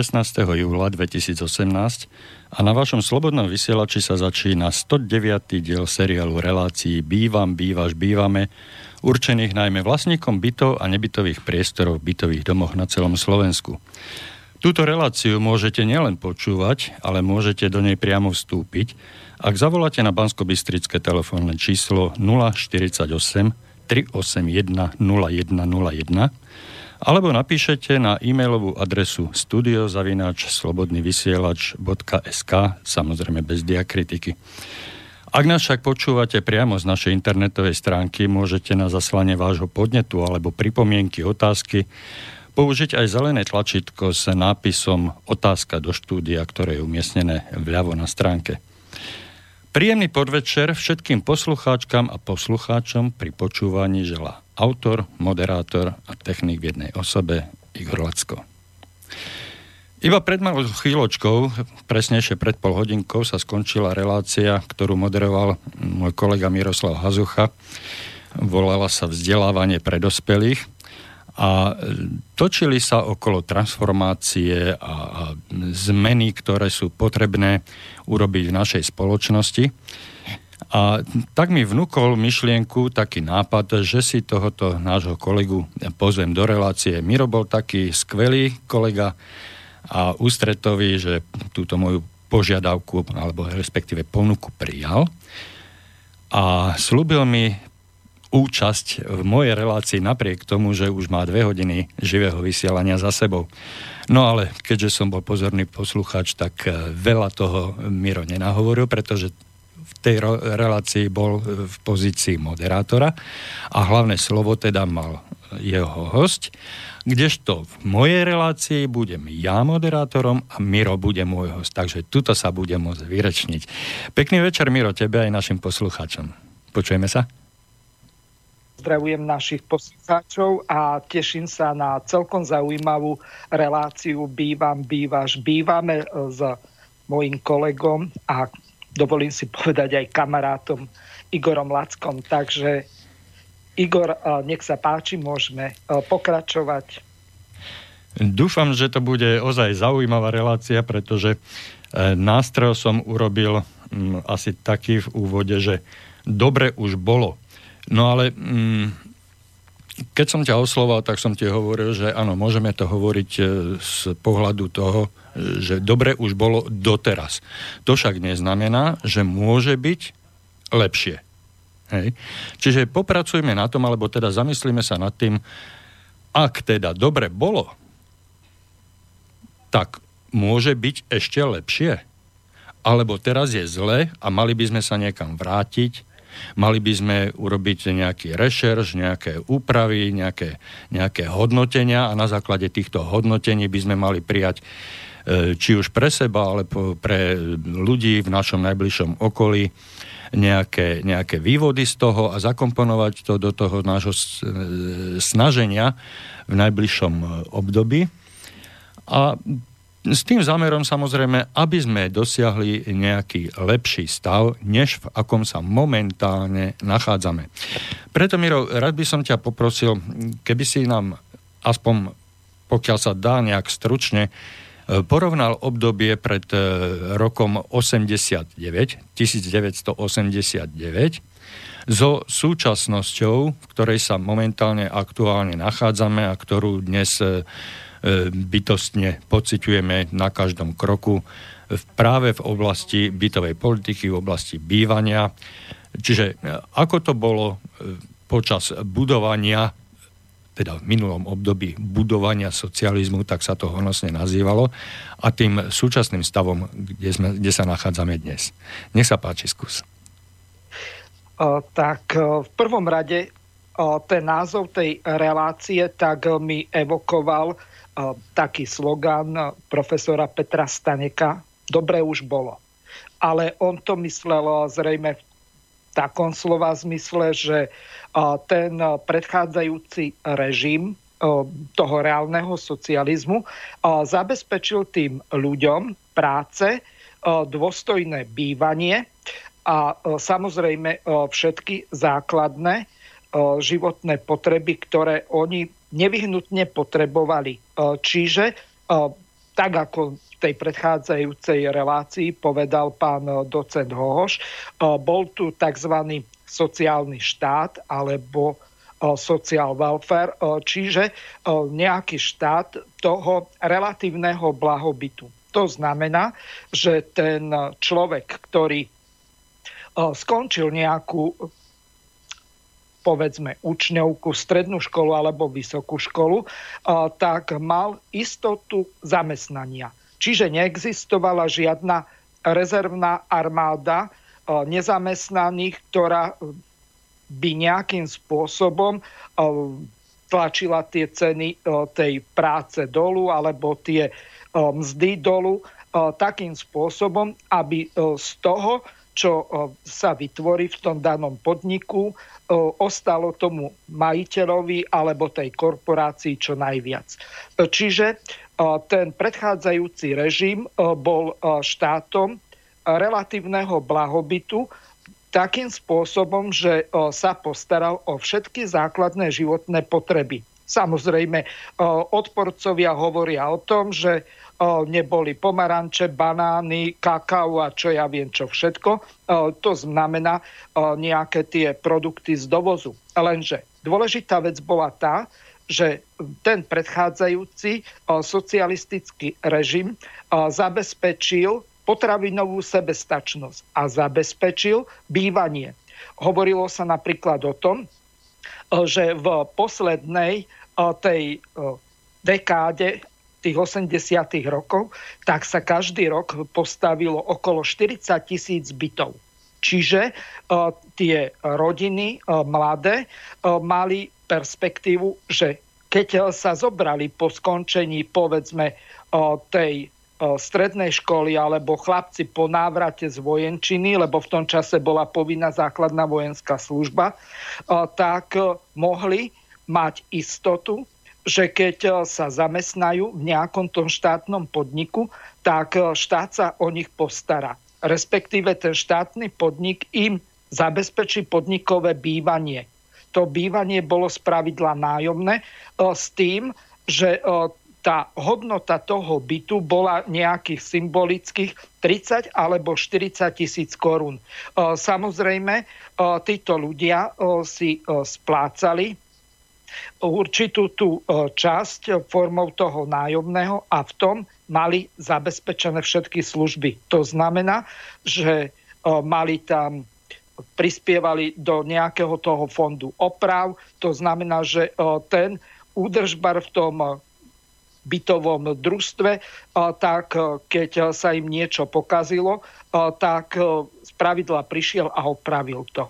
Dnes je 16. júla 2018 a na vašom slobodnom vysielači sa začína 109. diel seriálu relácií Bývam, bývaš, bývame, určených najmä vlastníkom bytov a nebytových priestorov v bytových domoch na celom Slovensku. Túto reláciu môžete nielen počúvať, ale môžete do nej priamo vstúpiť, ak zavoláte na bansko telefónne číslo 048 381 0101 alebo napíšete na e-mailovú adresu studiozavináčslobodnyvysielač.sk samozrejme bez diakritiky. Ak nás však počúvate priamo z našej internetovej stránky, môžete na zaslanie vášho podnetu alebo pripomienky, otázky použiť aj zelené tlačítko s nápisom Otázka do štúdia, ktoré je umiestnené vľavo na stránke. Príjemný podvečer všetkým poslucháčkam a poslucháčom pri počúvaní želá autor, moderátor a technik v jednej osobe Igor Lacko. Iba pred malou chvíľočkou, presnejšie pred pol hodinkou, sa skončila relácia, ktorú moderoval môj kolega Miroslav Hazucha. Volala sa Vzdelávanie pre dospelých a točili sa okolo transformácie a, a zmeny, ktoré sú potrebné urobiť v našej spoločnosti. A tak mi vnúkol myšlienku, taký nápad, že si tohoto nášho kolegu pozvem do relácie. Miro bol taký skvelý kolega a ústretový, že túto moju požiadavku, alebo respektíve ponuku prijal. A slúbil mi účasť v mojej relácii napriek tomu, že už má dve hodiny živého vysielania za sebou. No ale keďže som bol pozorný poslucháč, tak eh, veľa toho Miro nenahovoril, pretože tej relácii bol v pozícii moderátora a hlavné slovo teda mal jeho host, kdežto v mojej relácii budem ja moderátorom a Miro bude môj host, takže tuto sa bude môcť vyrečniť. Pekný večer Miro, tebe aj našim poslucháčom. Počujeme sa? Pozdravujem našich poslucháčov a teším sa na celkom zaujímavú reláciu Bývam, bývaš, bývame s mojim kolegom a dovolím si povedať aj kamarátom Igorom Lackom. Takže Igor, nech sa páči, môžeme pokračovať. Dúfam, že to bude ozaj zaujímavá relácia, pretože e, nástroj som urobil asi taký v úvode, že dobre už bolo No ale mm, keď som ťa osloval, tak som ti hovoril, že áno, môžeme to hovoriť z pohľadu toho, že dobre už bolo doteraz. To však neznamená, že môže byť lepšie. Hej. Čiže popracujme na tom, alebo teda zamyslíme sa nad tým, ak teda dobre bolo, tak môže byť ešte lepšie. Alebo teraz je zle a mali by sme sa niekam vrátiť, Mali by sme urobiť nejaký rešerš, nejaké úpravy, nejaké, nejaké hodnotenia a na základe týchto hodnotení by sme mali prijať či už pre seba, alebo pre ľudí v našom najbližšom okolí nejaké, nejaké vývody z toho a zakomponovať to do toho nášho e, snaženia v najbližšom období. A s tým zámerom samozrejme, aby sme dosiahli nejaký lepší stav, než v akom sa momentálne nachádzame. Preto, Miro, rád by som ťa poprosil, keby si nám aspoň, pokiaľ sa dá nejak stručne, e, porovnal obdobie pred e, rokom 89, 1989, so súčasnosťou, v ktorej sa momentálne aktuálne nachádzame a ktorú dnes e, E, bytostne pociťujeme na každom kroku práve v oblasti bytovej politiky, v oblasti bývania. Čiže ako to bolo počas budovania teda v minulom období budovania socializmu, tak sa to honosne nazývalo, a tým súčasným stavom, kde, sme, kde sa nachádzame dnes. Nech sa páči, skús. O, tak o, v prvom rade o, ten názov tej relácie tak mi evokoval taký slogan profesora Petra Staneka, dobre už bolo. Ale on to myslel zrejme v takom slova zmysle, že ten predchádzajúci režim toho reálneho socializmu zabezpečil tým ľuďom práce, dôstojné bývanie a samozrejme všetky základné životné potreby, ktoré oni nevyhnutne potrebovali. Čiže tak ako v tej predchádzajúcej relácii povedal pán docent Hohoš, bol tu tzv. sociálny štát alebo social welfare, čiže nejaký štát toho relatívneho blahobytu. To znamená, že ten človek, ktorý skončil nejakú povedzme učňovku, strednú školu alebo vysokú školu, tak mal istotu zamestnania. Čiže neexistovala žiadna rezervná armáda nezamestnaných, ktorá by nejakým spôsobom tlačila tie ceny tej práce dolu alebo tie mzdy dolu takým spôsobom, aby z toho čo sa vytvorí v tom danom podniku, ostalo tomu majiteľovi alebo tej korporácii čo najviac. Čiže ten predchádzajúci režim bol štátom relatívneho blahobytu takým spôsobom, že sa postaral o všetky základné životné potreby. Samozrejme, odporcovia hovoria o tom, že neboli pomaranče, banány, kakao a čo ja viem čo všetko. To znamená nejaké tie produkty z dovozu. Lenže dôležitá vec bola tá, že ten predchádzajúci socialistický režim zabezpečil potravinovú sebestačnosť a zabezpečil bývanie. Hovorilo sa napríklad o tom, že v poslednej tej dekáde tých 80. rokov, tak sa každý rok postavilo okolo 40 tisíc bytov. Čiže tie rodiny mladé mali perspektívu, že keď sa zobrali po skončení povedzme tej strednej školy alebo chlapci po návrate z vojenčiny, lebo v tom čase bola povinná základná vojenská služba, tak mohli mať istotu, že keď e, sa zamestnajú v nejakom tom štátnom podniku, tak e, štát sa o nich postará. Respektíve ten štátny podnik im zabezpečí podnikové bývanie. To bývanie bolo spravidla nájomné e, s tým, že tá hodnota toho bytu bola nejakých symbolických 30 alebo 40 tisíc korún. Samozrejme, títo ľudia si splácali určitú tú e, časť formou toho nájomného a v tom mali zabezpečené všetky služby. To znamená, že e, mali tam prispievali do nejakého toho fondu oprav. To znamená, že e, ten údržbar v tom bytovom družstve, tak keď sa im niečo pokazilo, tak z pravidla prišiel a opravil to.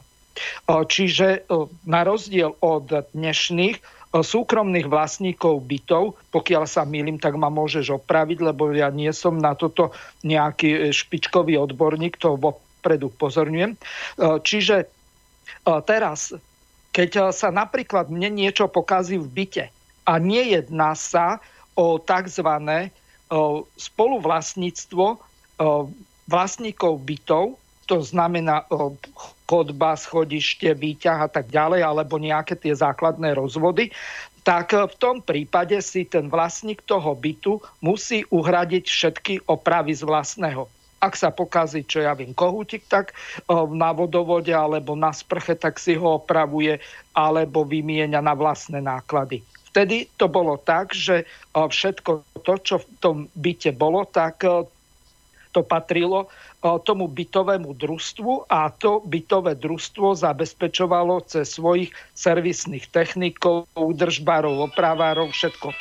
Čiže na rozdiel od dnešných súkromných vlastníkov bytov, pokiaľ sa milím, tak ma môžeš opraviť, lebo ja nie som na toto nejaký e, špičkový odborník, to vopred upozorňujem. Čiže teraz, keď sa napríklad mne niečo pokazí v byte a nejedná sa o tzv. spoluvlastníctvo vlastníkov bytov, to znamená chodba, schodište, výťah a tak ďalej, alebo nejaké tie základné rozvody, tak v tom prípade si ten vlastník toho bytu musí uhradiť všetky opravy z vlastného. Ak sa pokazí, čo ja viem, kohútik, tak na vodovode alebo na sprche, tak si ho opravuje alebo vymieňa na vlastné náklady. Vtedy to bolo tak, že všetko to, čo v tom byte bolo, tak to patrilo tomu bytovému družstvu a to bytové družstvo zabezpečovalo cez svojich servisných technikov, údržbárov, opravárov, všetko.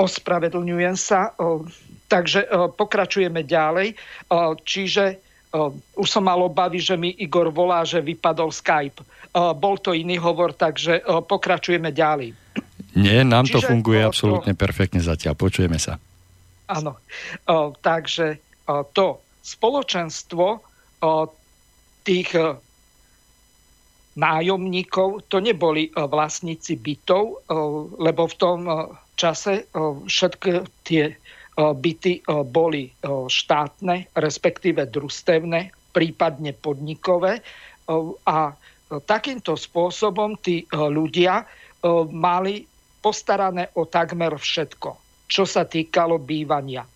Ospravedlňujem sa. Takže pokračujeme ďalej. Čiže už som mal obavy, že mi Igor volá, že vypadol Skype. Bol to iný hovor, takže pokračujeme ďalej. Nie, nám Čiže, to funguje to, absolútne to, perfektne zatiaľ. Počujeme sa. Áno. Takže to spoločenstvo tých nájomníkov, to neboli vlastníci bytov, lebo v tom čase všetky tie byty boli štátne, respektíve družstevné, prípadne podnikové a takýmto spôsobom tí ľudia mali postarané o takmer všetko, čo sa týkalo bývania.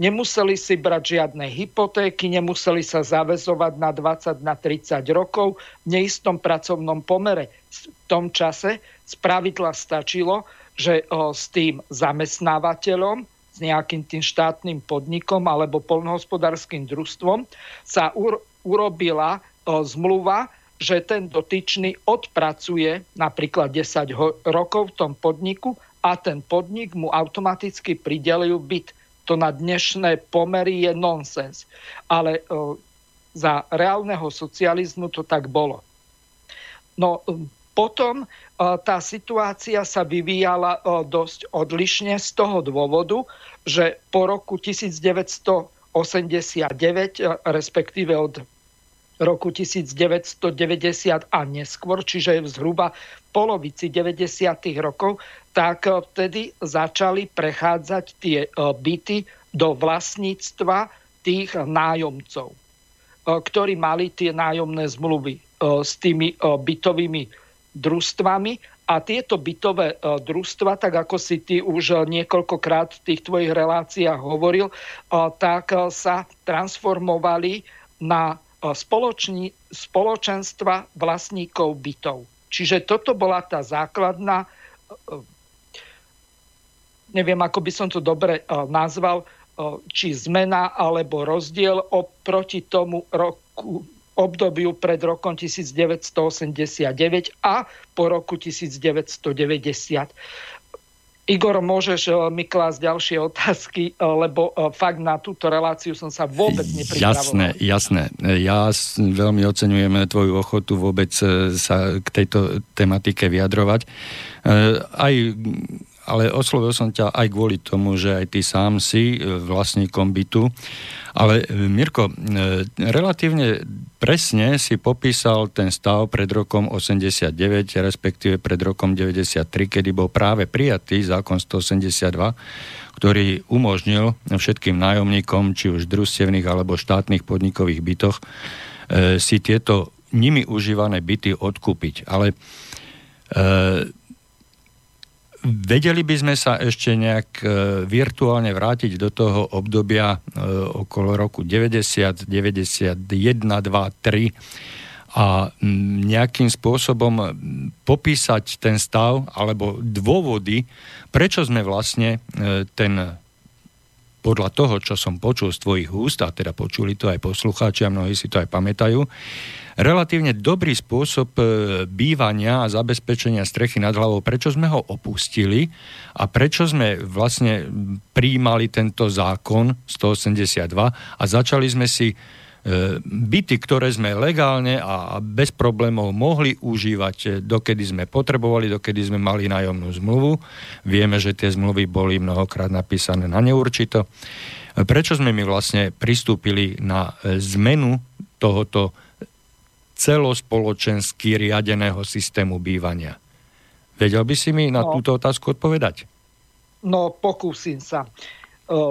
Nemuseli si brať žiadne hypotéky, nemuseli sa zavezovať na 20, na 30 rokov v neistom pracovnom pomere. V tom čase spravidla stačilo, že s tým zamestnávateľom, s nejakým tým štátnym podnikom alebo polnohospodárským družstvom sa urobila zmluva, že ten dotyčný odpracuje napríklad 10 rokov v tom podniku a ten podnik mu automaticky pridelujú byt to na dnešné pomery je nonsens. Ale za reálneho socializmu to tak bolo. No potom tá situácia sa vyvíjala dosť odlišne z toho dôvodu, že po roku 1989, respektíve od roku 1990 a neskôr, čiže zhruba v polovici 90. rokov, tak eh, vtedy začali prechádzať tie eh, byty do vlastníctva tých nájomcov, eh, ktorí mali tie nájomné zmluvy s tými bytovými družstvami a tieto bytové družstva, tak ako si ty už niekoľkokrát v tých tvojich reláciách hovoril, tak sa transformovali na spoloční, spoločenstva vlastníkov bytov. Čiže toto bola tá základná, e, neviem, ako by som to dobre e, nazval, e, či zmena alebo rozdiel oproti tomu roku, obdobiu pred rokom 1989 a po roku 1990. Igor, môžeš eh, mi klásť ďalšie otázky, eh, lebo eh, fakt na túto reláciu som sa vôbec nepripravoval. Jasné, jasné. Ja veľmi oceňujem tvoju ochotu vôbec sa k tejto tematike vyjadrovať. Aj ale oslovil som ťa aj kvôli tomu, že aj ty sám si vlastníkom bytu. Ale Mirko, relatívne presne si popísal ten stav pred rokom 89, respektíve pred rokom 93, kedy bol práve prijatý zákon 182, ktorý umožnil všetkým nájomníkom, či už družstevných alebo štátnych podnikových bytoch, e, si tieto nimi užívané byty odkúpiť. Ale e, Vedeli by sme sa ešte nejak e, virtuálne vrátiť do toho obdobia e, okolo roku 90, 91, 2, 3 a nejakým spôsobom popísať ten stav alebo dôvody, prečo sme vlastne e, ten podľa toho, čo som počul z tvojich úst, a teda počuli to aj poslucháči a mnohí si to aj pamätajú, relatívne dobrý spôsob e, bývania a zabezpečenia strechy nad hlavou, prečo sme ho opustili a prečo sme vlastne príjmali tento zákon 182 a začali sme si byty, ktoré sme legálne a bez problémov mohli užívať, e, dokedy sme potrebovali, dokedy sme mali nájomnú zmluvu. Vieme, že tie zmluvy boli mnohokrát napísané na neurčito. Prečo sme my vlastne pristúpili na zmenu tohoto celospoločensky riadeného systému bývania. Vedel by si mi na no, túto otázku odpovedať? No, pokúsim sa. E,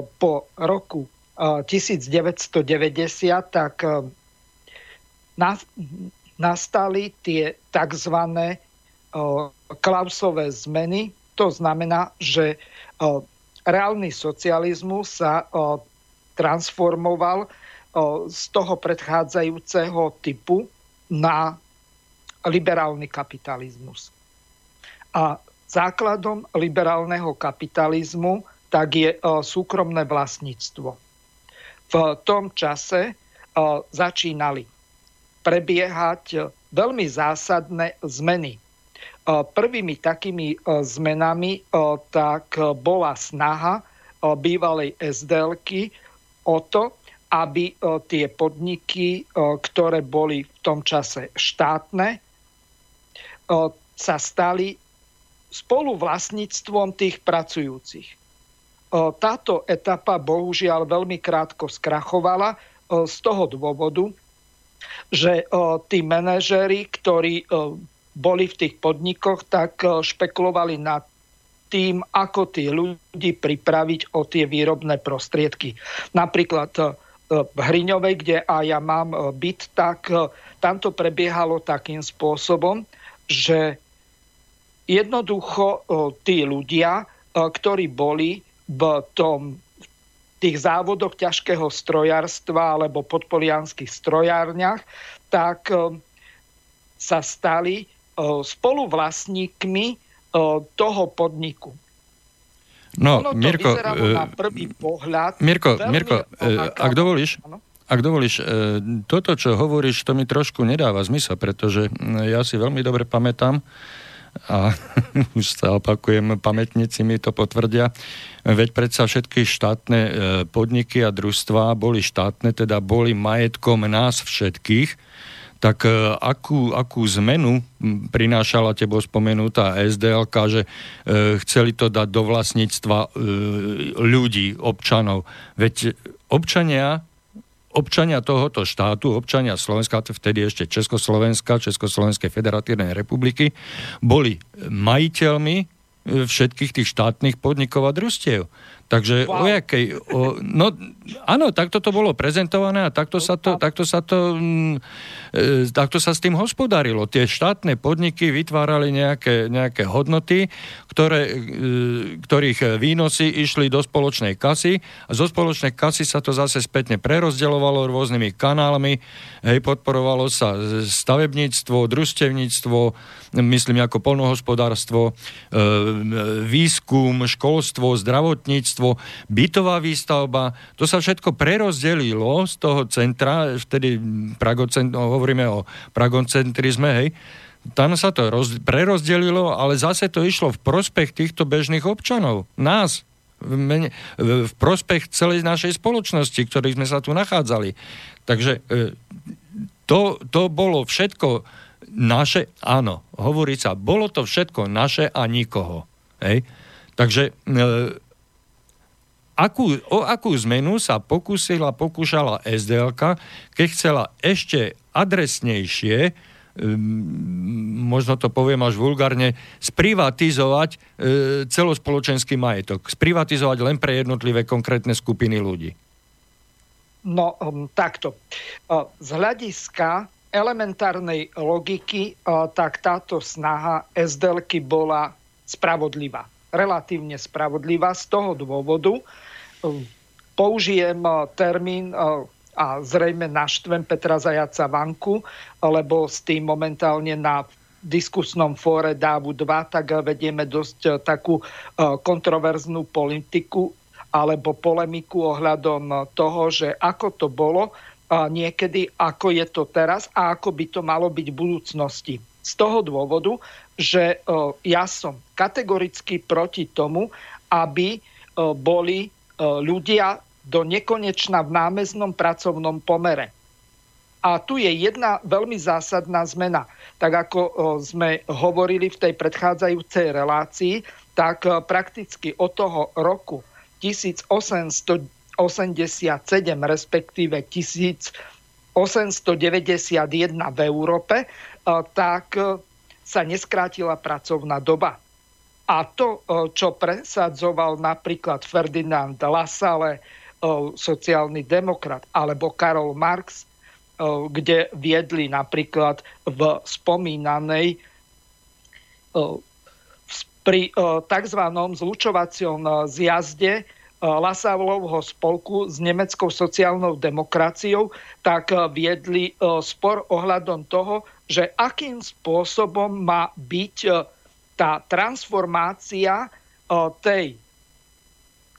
po roku 1990 e, tak e, nastali tie tzv. klausové zmeny. To znamená, že reálny socializmus sa transformoval z toho predchádzajúceho typu na liberálny kapitalizmus. A základom liberálneho kapitalizmu tak je súkromné vlastníctvo. V tom čase e, začínali prebiehať e, veľmi zásadné zmeny. Prvými takými zmenami tak bola snaha bývalej SDLky o to, aby tie podniky, ktoré boli v tom čase štátne, sa stali spoluvlastníctvom tých pracujúcich. Táto etapa bohužiaľ veľmi krátko skrachovala z toho dôvodu, že tí manažéri, ktorí boli v tých podnikoch, tak špekulovali nad tým, ako tí ľudí pripraviť o tie výrobné prostriedky. Napríklad v Hriňovej, kde a ja mám byt, tak tam to prebiehalo takým spôsobom, že jednoducho tí ľudia, ktorí boli v tom tých závodoch ťažkého strojarstva alebo podpolianských strojárniach, tak sa stali spoluvlastníkmi toho podniku. No, ono to Mirko, na prvý pohľad Mirko, Mirko ak dovolíš, ano? ak dovolíš, toto, čo hovoríš, to mi trošku nedáva zmysel, pretože ja si veľmi dobre pamätám, a už sa opakujem, pamätníci mi to potvrdia, veď predsa všetky štátne podniky a družstvá boli štátne, teda boli majetkom nás všetkých, tak e, akú, akú zmenu prinášala tebo spomenutá SDLK, že e, chceli to dať do vlastníctva e, ľudí, občanov. Veď občania občania tohoto štátu, občania Slovenska, vtedy ešte Československa, Československej federatívnej republiky, boli majiteľmi e, všetkých tých štátnych podnikov a družstiev. Takže wow. o jakej... O, no, áno, takto to bolo prezentované a takto sa to, takto sa to mm, e, takto sa s tým hospodarilo. Tie štátne podniky vytvárali nejaké, nejaké hodnoty, ktoré, e, ktorých výnosy išli do spoločnej kasy a zo spoločnej kasy sa to zase spätne prerozdeľovalo rôznymi kanálmi, hej, podporovalo sa stavebníctvo, družstevníctvo, myslím ako polnohospodárstvo, e, výskum, školstvo, zdravotníctvo, školstvo, bytová výstavba, to sa všetko prerozdelilo z toho centra, vtedy pragocent, no, hovoríme o pragocentrizme, hej, tam sa to roz, prerozdelilo, ale zase to išlo v prospech týchto bežných občanov, nás, v, mene, v prospech celej našej spoločnosti, ktorých sme sa tu nachádzali. Takže e, to, to bolo všetko naše, áno, hovorí sa, bolo to všetko naše a nikoho. Hej? Takže e, akú, o akú zmenu sa pokúsila, pokúšala SDLK, keď chcela ešte adresnejšie, možno to poviem až vulgárne, sprivatizovať e, celospoločenský majetok. Sprivatizovať len pre jednotlivé konkrétne skupiny ľudí. No, um, takto. Uh, z hľadiska elementárnej logiky, tak táto snaha SDLky bola spravodlivá. Relatívne spravodlivá z toho dôvodu, použijem eh, termín eh, a zrejme naštvem Petra Zajaca Vanku, lebo s tým momentálne na diskusnom fóre DAVu 2, tak vedieme dosť eh, takú kontroverznú politiku alebo polemiku ohľadom toho, že ako to bolo niekedy, ako je to teraz a ako by to malo byť v budúcnosti. Z toho dôvodu, že ja som kategoricky proti tomu, aby boli ľudia do nekonečna v námeznom pracovnom pomere. A tu je jedna veľmi zásadná zmena. Tak ako e, sme hovorili v tej predchádzajúcej relácii, tak e, prakticky od toho roku 1887, respektíve 1891 v Európe, tak sa neskrátila pracovná doba. A to, čo presadzoval napríklad Ferdinand Lassalle, e, sociálny demokrat, alebo Karol Marx, kde viedli napríklad v spomínanej pri tzv. zlučovacom zjazde Lasavlovho spolku s nemeckou sociálnou demokraciou, tak viedli spor ohľadom toho, že akým spôsobom má byť tá transformácia tej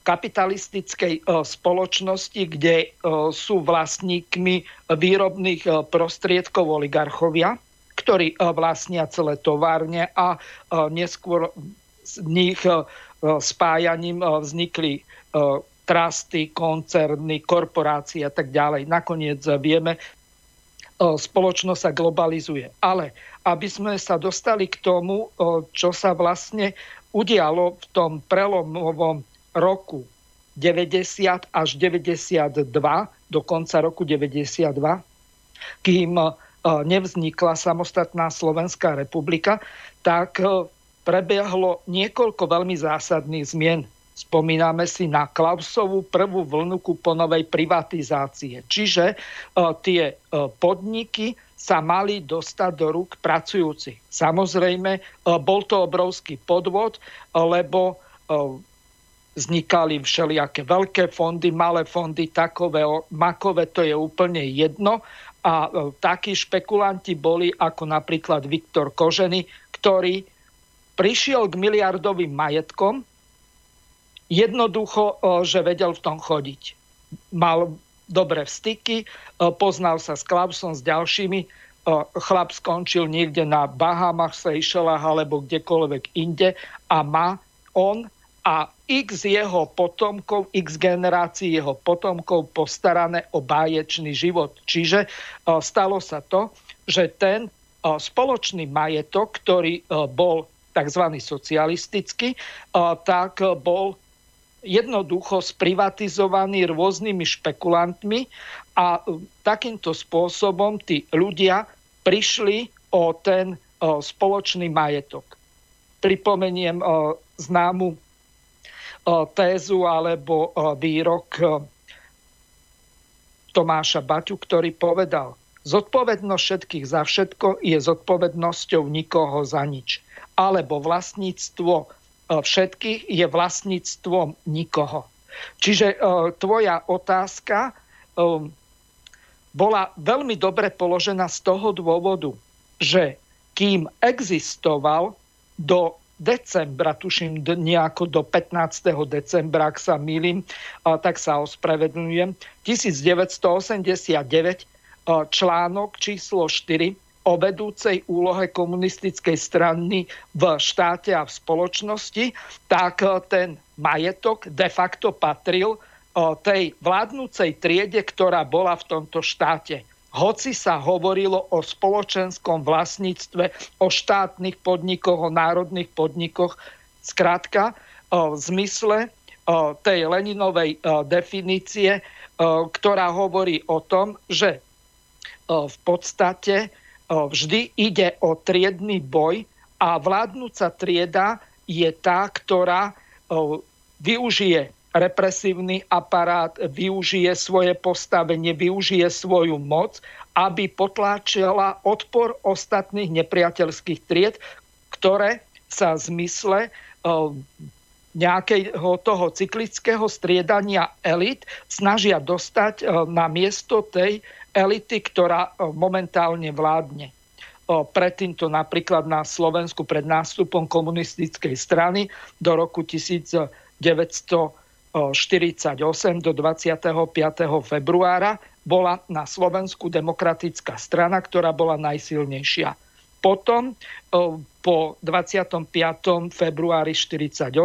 kapitalistickej spoločnosti, kde sú vlastníkmi výrobných prostriedkov oligarchovia, ktorí vlastnia celé továrne a neskôr z nich spájaním vznikli trasty, koncerny, korporácie a tak ďalej. Nakoniec vieme, spoločnosť sa globalizuje. Ale aby sme sa dostali k tomu, čo sa vlastne udialo v tom prelomovom roku 90 až 92, do konca roku 92, kým nevznikla samostatná Slovenská republika, tak prebiehlo niekoľko veľmi zásadných zmien. Spomíname si na Klausovú prvú vlnu kuponovej privatizácie. Čiže tie podniky sa mali dostať do rúk pracujúcich. Samozrejme, bol to obrovský podvod, lebo vznikali všelijaké veľké fondy, malé fondy, takové, makové, to je úplne jedno. A e, takí špekulanti boli ako napríklad Viktor Koženy, ktorý prišiel k miliardovým majetkom, jednoducho, že vedel v tom chodiť. Mal dobré vstyky, poznal sa s Klausom, s ďalšími, chlap skončil niekde na Bahamach, Seychelách alebo kdekoľvek inde a má on a x jeho potomkov, x generácií jeho potomkov postarané o báječný život. Čiže stalo sa to, že ten spoločný majetok, ktorý bol tzv. socialistický, tak bol jednoducho sprivatizovaný rôznymi špekulantmi a takýmto spôsobom tí ľudia prišli o ten spoločný majetok. Pripomeniem známu tézu alebo výrok Tomáša Baťu, ktorý povedal, zodpovednosť všetkých za všetko je zodpovednosťou nikoho za nič. Alebo vlastníctvo všetkých je vlastníctvom nikoho. Čiže tvoja otázka bola veľmi dobre položená z toho dôvodu, že kým existoval do decembra, tuším nejako do 15. decembra, ak sa milím, tak sa ospravedlňujem. 1989 článok číslo 4 o vedúcej úlohe komunistickej strany v štáte a v spoločnosti, tak ten majetok de facto patril tej vládnúcej triede, ktorá bola v tomto štáte. Hoci sa hovorilo o spoločenskom vlastníctve, o štátnych podnikoch, o národných podnikoch, zkrátka v zmysle tej Leninovej definície, ktorá hovorí o tom, že v podstate vždy ide o triedny boj a vládnúca trieda je tá, ktorá využije represívny aparát využije svoje postavenie, využije svoju moc, aby potláčala odpor ostatných nepriateľských tried, ktoré sa v zmysle nejakého toho cyklického striedania elit snažia dostať na miesto tej elity, ktorá eh, momentálne vládne. Predtým to napríklad na Slovensku pred nástupom komunistickej strany do roku 1900 48 do 25. februára bola na Slovensku demokratická strana, ktorá bola najsilnejšia. Potom po 25. februári 48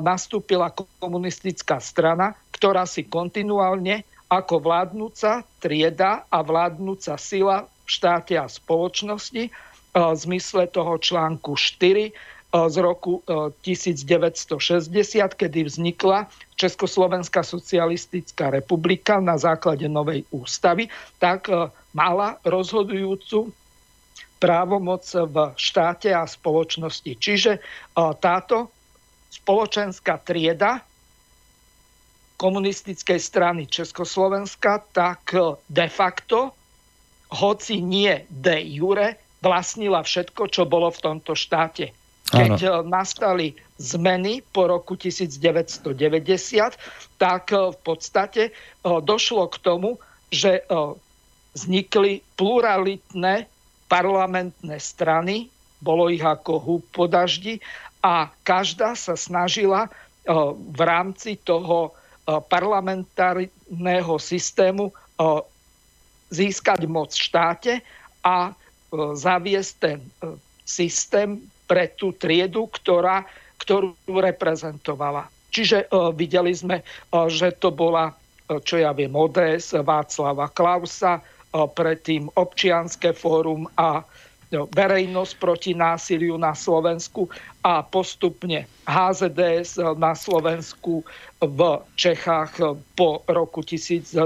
nastúpila komunistická strana, ktorá si kontinuálne ako vládnúca trieda a vládnúca sila v štáte a spoločnosti v zmysle toho článku 4 z roku 1960, kedy vznikla Československá socialistická republika na základe novej ústavy, tak mala rozhodujúcu právomoc v štáte a spoločnosti. Čiže táto spoločenská trieda komunistickej strany Československa, tak de facto, hoci nie de jure, vlastnila všetko, čo bolo v tomto štáte keď ano. Eh, nastali zmeny po roku 1990, tak eh, v podstate došlo k tomu, že vznikli pluralitné parlamentné strany, bolo ich ako húb po daždi a každá sa snažila v rámci toho parlamentárneho systému získať moc v štáte a zaviesť ten systém pre tú triedu, ktorá, ktorú reprezentovala. Čiže videli sme, že to bola, čo ja viem, ODS, Václava Klausa, predtým občianské fórum a verejnosť proti násiliu na Slovensku a postupne HZDS na Slovensku v Čechách po roku 1993,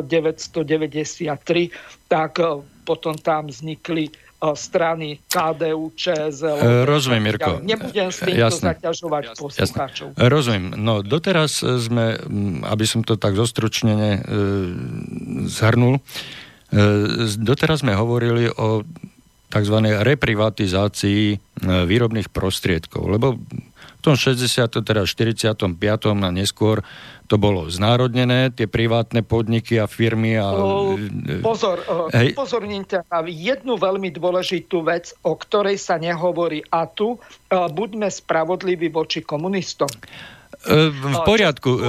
tak potom tam vznikli strany KDU, ČSL. Rozumiem, Mirko. Nebudem s týmto Jasne. zaťažovať poslucháčov. Rozumiem. No doteraz sme, aby som to tak zostručnene e, zhrnul, e, doteraz sme hovorili o tzv. reprivatizácii e, výrobných prostriedkov, lebo v tom 60. teda 45. a neskôr to bolo znárodnené, tie privátne podniky a firmy. A... Pozor, hej. pozorním ťa na jednu veľmi dôležitú vec, o ktorej sa nehovorí. A tu buďme spravodliví voči komunistom. V poriadku.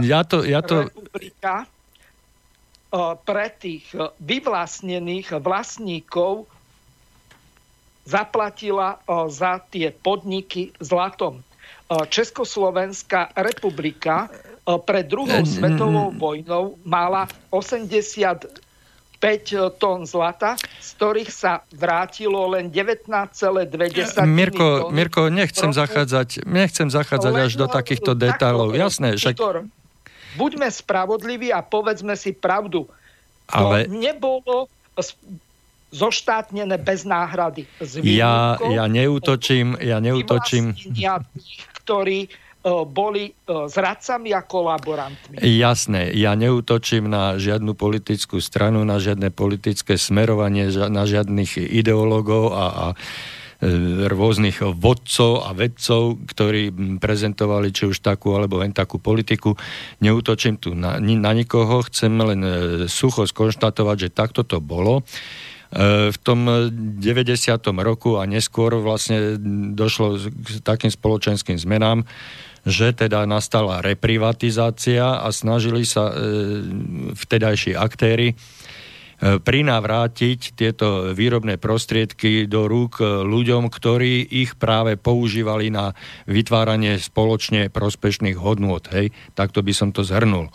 Ja to, ja to... Republika pre tých vyvlastnených vlastníkov zaplatila za tie podniky zlatom. Československá republika pred druhou svetovou vojnou mala 85 tón zlata, z ktorých sa vrátilo len 19,2 Mirko, Mirko, nechcem zachádzať, nechcem zachádzať až do takýchto detailov. Jasné, však... Buďme spravodliví a povedzme si pravdu. Ale... To nebolo zoštátnené bez náhrady. ja, ja neútočím, ja neútočím. ktorí e, boli e, zradcami a kolaborantmi. Jasné, ja neútočím na žiadnu politickú stranu, na žiadne politické smerovanie, na žiadnych ideológov a, a e, rôznych vodcov a vedcov, ktorí prezentovali či už takú alebo len takú politiku. Neútočím tu na, na nikoho, chcem len sucho skonštatovať, že takto to bolo. E, v tom 90. roku a neskôr vlastne došlo k takým spoločenským zmenám, že teda nastala reprivatizácia a snažili sa e, vtedajší aktéry e, prinavrátiť tieto výrobné prostriedky do rúk ľuďom, ktorí ich práve používali na vytváranie spoločne prospešných hodnôt. Hej? Takto by som to zhrnul.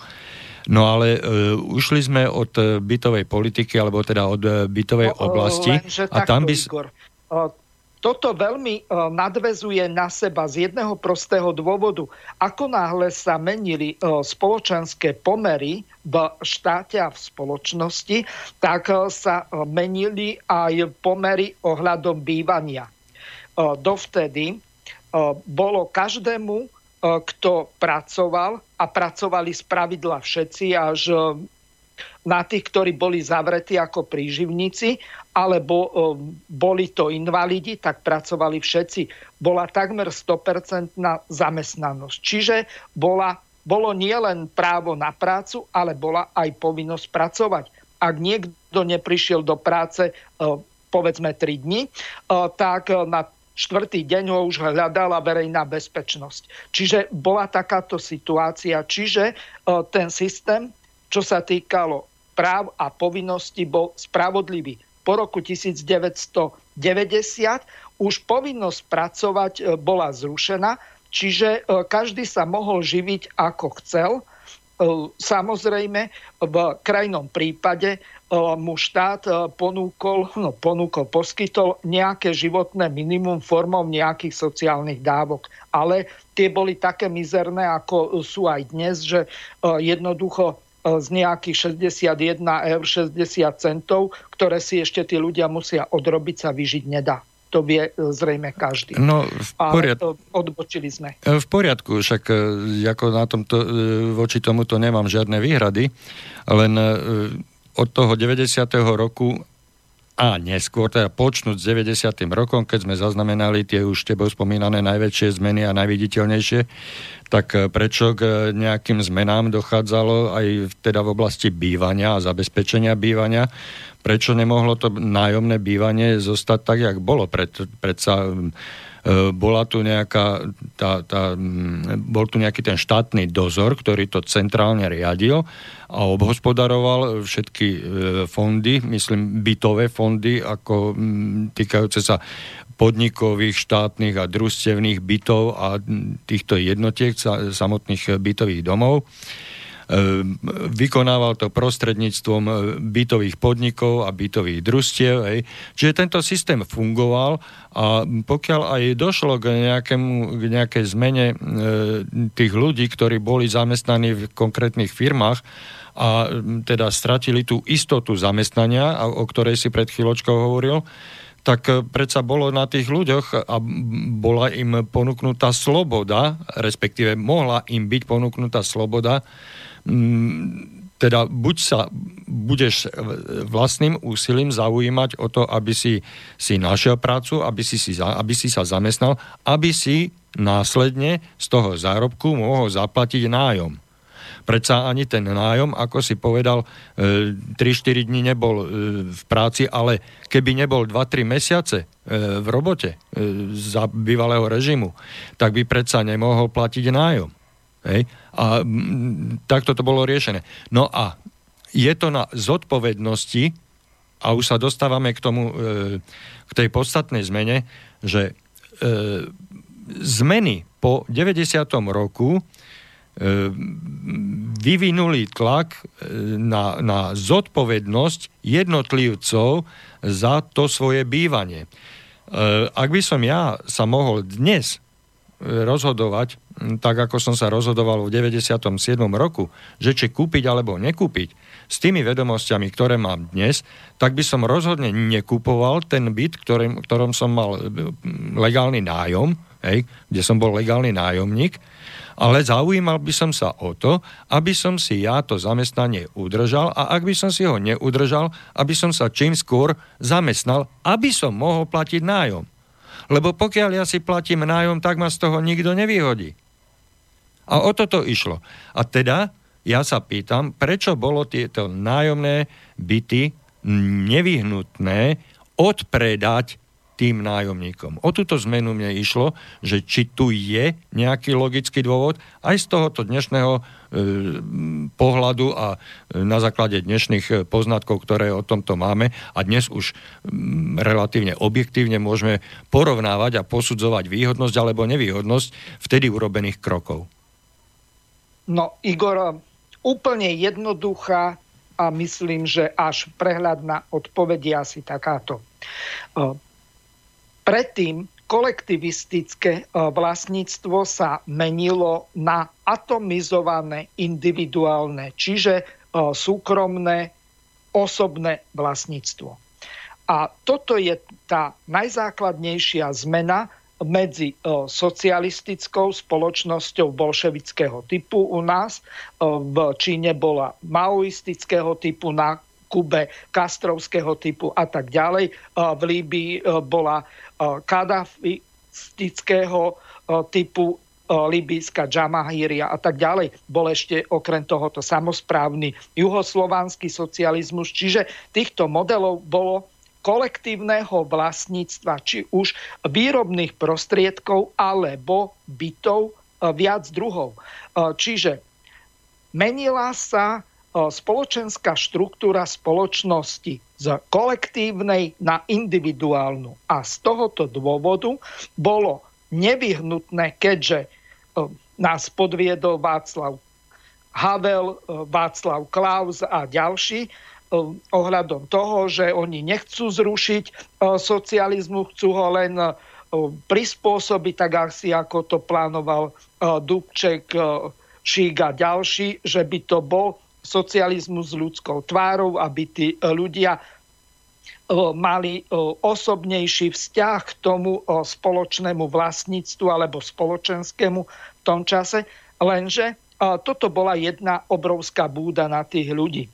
No ale uh, ušli sme od uh, bytovej politiky, alebo teda od uh, bytovej no, oblasti. Lenže a tam by... Igor, uh, toto veľmi uh, nadvezuje na seba z jedného prostého dôvodu. Ako náhle sa menili uh, spoločenské pomery v štáte a v spoločnosti, tak uh, sa uh, menili aj pomery ohľadom bývania. Uh, dovtedy uh, bolo každému kto pracoval a pracovali z pravidla všetci až e, na tých, ktorí boli zavretí ako príživníci, alebo e, boli to invalidi, tak pracovali všetci. Bola takmer 100% zamestnanosť. Čiže bola, bolo nielen právo na prácu, ale bola aj povinnosť pracovať. Ak niekto neprišiel do práce povedzme 3 dni, tak na štvrtý deň ho už hľadala verejná bezpečnosť. Čiže bola takáto situácia. Čiže e, ten systém, čo sa týkalo práv a povinností, bol spravodlivý. Po roku 1990 už povinnosť pracovať e, bola zrušená, čiže e, každý sa mohol živiť ako chcel. Samozrejme, v krajnom prípade mu štát ponúkol, no ponúkol, poskytol nejaké životné minimum formou nejakých sociálnych dávok. Ale tie boli také mizerné, ako sú aj dnes, že jednoducho z nejakých 61 eur 60 centov, ktoré si ešte tí ľudia musia odrobiť, sa vyžiť nedá to vie zrejme každý. No, v poriadku. Odbočili sme. V poriadku, však ako na tomto, voči tomuto nemám žiadne výhrady, len od toho 90. roku a neskôr, teda počnúť s 90. rokom, keď sme zaznamenali tie už tebou spomínané najväčšie zmeny a najviditeľnejšie, tak prečo k nejakým zmenám dochádzalo aj teda v oblasti bývania a zabezpečenia bývania? Prečo nemohlo to nájomné bývanie zostať tak, jak bolo? Pred, predsa E, bola tu nejaká, tá, tá, bol tu nejaký ten štátny dozor, ktorý to centrálne riadil a obhospodaroval všetky e, fondy, myslím bytové fondy, ako týkajúce sa podnikových, štátnych a družstevných bytov a týchto jednotiek samotných bytových domov. Ehm, vykonával to prostredníctvom e, bytových podnikov a bytových družstiev. Hej. Čiže tento systém fungoval a pokiaľ aj došlo k, nejakému, k nejakej zmene e, tých ľudí, ktorí boli zamestnaní v konkrétnych firmách, a teda stratili tú istotu zamestnania, o ktorej si pred chvíľočkou hovoril, tak predsa bolo na tých ľuďoch a bola im ponúknutá sloboda, respektíve mohla im byť ponúknutá sloboda, teda buď sa budeš vlastným úsilím zaujímať o to, aby si, si našiel prácu, aby si, si, aby si sa zamestnal, aby si následne z toho zárobku mohol zaplatiť nájom. Predsa ani ten nájom, ako si povedal, 3-4 e, dní nebol e, v práci, ale keby nebol 2-3 mesiace e, v robote za bývalého režimu, tak by predsa nemohol platiť nájom. Hej? A takto to bolo riešené. No a je to na zodpovednosti, a už sa dostávame k tomu, k tej podstatnej zmene, že zmeny po 90. roku vyvinuli tlak na, na zodpovednosť jednotlivcov za to svoje bývanie. Ak by som ja sa mohol dnes rozhodovať, tak ako som sa rozhodoval v 97. roku, že či kúpiť alebo nekúpiť, s tými vedomosťami, ktoré mám dnes, tak by som rozhodne nekupoval ten byt, ktorým, ktorom som mal legálny nájom, hej, kde som bol legálny nájomník, ale zaujímal by som sa o to, aby som si ja to zamestnanie udržal a ak by som si ho neudržal, aby som sa čím skôr zamestnal, aby som mohol platiť nájom. Lebo pokiaľ ja si platím nájom, tak ma z toho nikto nevyhodí. A o toto išlo. A teda ja sa pýtam, prečo bolo tieto nájomné byty nevyhnutné odpredať tým nájomníkom. O túto zmenu mne išlo, že či tu je nejaký logický dôvod aj z tohoto dnešného pohľadu a e, na základe dnešných e, poznatkov, ktoré o tomto máme a dnes už relatívne objektívne môžeme porovnávať a posudzovať výhodnosť alebo nevýhodnosť vtedy urobených krokov. No Igor, úplne jednoduchá a myslím, že až prehľadná odpoveď asi takáto. Predtým kolektivistické e, vlastníctvo sa menilo na atomizované individuálne, čiže e, súkromné osobné vlastníctvo. A toto je tá najzákladnejšia zmena medzi e, socialistickou spoločnosťou bolševického typu u nás. V Číne bola maoistického typu, na Kube kastrovského typu a tak ďalej. V Líbii bola kadafistického typu Libijská Džamahíria a tak ďalej. Bol ešte okrem tohoto samozprávny juhoslovanský socializmus. Čiže týchto modelov bolo kolektívneho vlastníctva, či už výrobných prostriedkov alebo bytov viac druhov. Čiže menila sa spoločenská štruktúra spoločnosti z kolektívnej na individuálnu. A z tohoto dôvodu bolo nevyhnutné, keďže nás podviedol Václav Havel, Václav Klaus a ďalší, ohľadom toho, že oni nechcú zrušiť socializmu, chcú ho len prispôsobiť, tak asi ako to plánoval Dubček, Šík a ďalší, že by to bol socializmu s ľudskou tvárou, aby tí e, ľudia e, mali e, osobnejší vzťah k tomu spoločnému vlastníctvu alebo spoločenskému v tom čase. Lenže toto bola jedna obrovská búda na tých ľudí.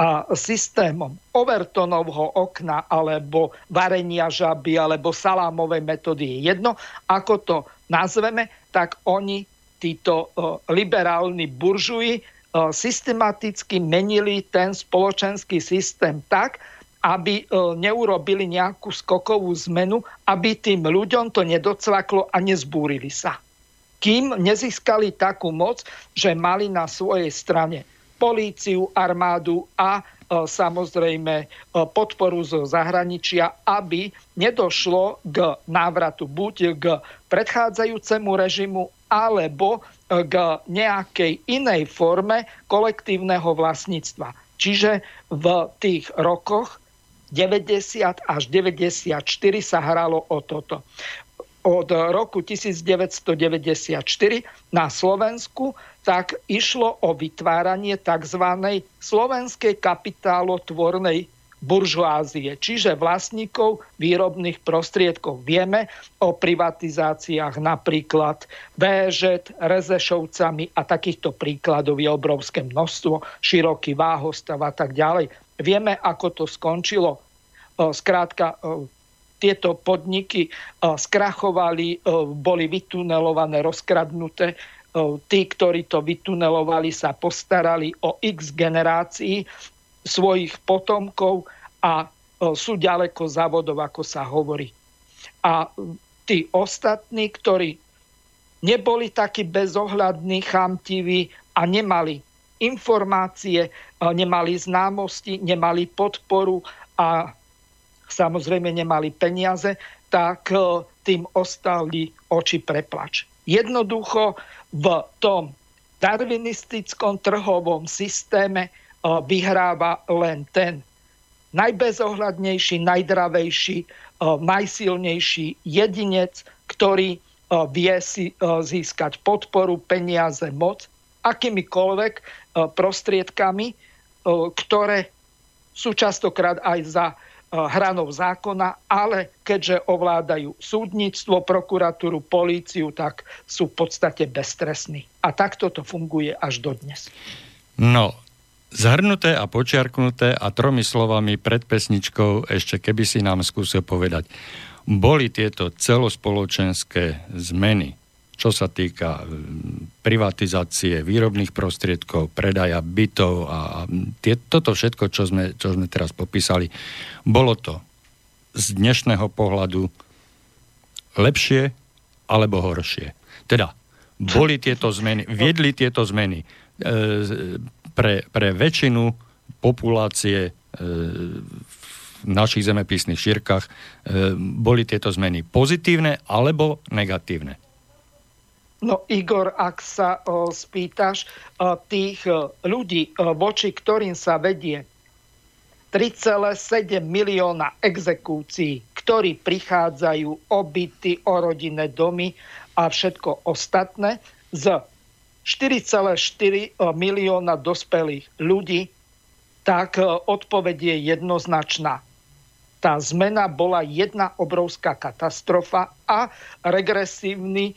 A systémom Overtonovho okna alebo varenia žaby alebo salámovej metódy je jedno, ako to nazveme, tak oni, títo liberálni buržuji, systematicky menili ten spoločenský systém tak, aby e, neurobili nejakú skokovú zmenu, aby tým ľuďom to nedocvaklo a nezbúrili sa. Kým nezískali takú moc, že mali na svojej strane políciu, armádu a e, samozrejme podporu zo zahraničia, aby nedošlo k návratu buď k predchádzajúcemu režimu alebo k nejakej inej forme kolektívneho vlastníctva. Čiže v tých rokoch 90 až 94 sa hralo o toto. Od roku 1994 na Slovensku tak išlo o vytváranie tzv. slovenskej kapitálotvornej buržoázie, čiže vlastníkov výrobných prostriedkov. Vieme o privatizáciách napríklad VŽ, Rezešovcami a takýchto príkladov je obrovské množstvo, široký váhostav a tak ďalej. Vieme, ako to skončilo. Skrátka, tieto podniky skrachovali, boli vytunelované, rozkradnuté. Tí, ktorí to vytunelovali, sa postarali o x generácií svojich potomkov a sú ďaleko závodov, ako sa hovorí. A tí ostatní, ktorí neboli takí bezohľadní, chamtiví a nemali informácie, nemali známosti, nemali podporu a samozrejme nemali peniaze, tak tým ostali oči preplač. Jednoducho v tom darwinistickom trhovom systéme vyhráva len ten najbezohľadnejší, najdravejší, najsilnejší jedinec, ktorý vie si získať podporu, peniaze, moc, akýmikoľvek prostriedkami, ktoré sú častokrát aj za hranou zákona, ale keďže ovládajú súdnictvo, prokuratúru, políciu, tak sú v podstate bezstresní. A takto to funguje až dodnes. No, Zhrnuté a počiarknuté a tromi slovami pred pesničkou ešte keby si nám skúsil povedať, boli tieto celospoločenské zmeny, čo sa týka privatizácie výrobných prostriedkov, predaja bytov a tie, toto všetko, čo sme, čo sme teraz popísali, bolo to z dnešného pohľadu lepšie alebo horšie. Teda, boli tieto zmeny, viedli tieto zmeny e, pre, pre väčšinu populácie e, v našich zemepisných šírkach e, boli tieto zmeny pozitívne alebo negatívne? No Igor, ak sa o, spýtaš o, tých o, ľudí, o, voči ktorým sa vedie 3,7 milióna exekúcií, ktorí prichádzajú o byty, o rodinné domy a všetko ostatné z 4,4 eh, milióna dospelých ľudí, tak eh, odpoveď je jednoznačná. Tá zmena bola jedna obrovská katastrofa a regresívny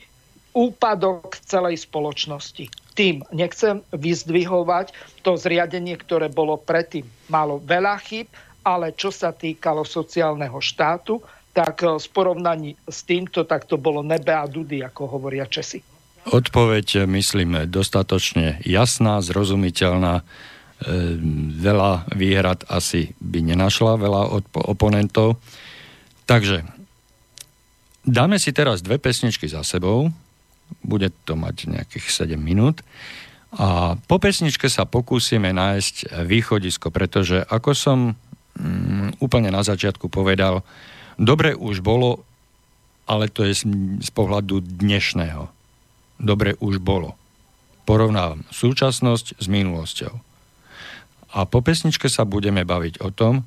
úpadok celej spoločnosti. Tým nechcem vyzdvihovať to zriadenie, ktoré bolo predtým. Malo veľa chyb, ale čo sa týkalo sociálneho štátu, tak v eh, porovnaní s týmto, tak to bolo nebe a dudy, ako hovoria Česi. Odpoveď, myslím, dostatočne jasná, zrozumiteľná. E, veľa výhrad asi by nenašla veľa odpo- oponentov. Takže dáme si teraz dve pesničky za sebou. Bude to mať nejakých 7 minút. A po pesničke sa pokúsime nájsť východisko, pretože ako som mm, úplne na začiatku povedal, dobre už bolo, ale to je z, z pohľadu dnešného dobre už bolo. Porovnávam súčasnosť s minulosťou. A po pesničke sa budeme baviť o tom,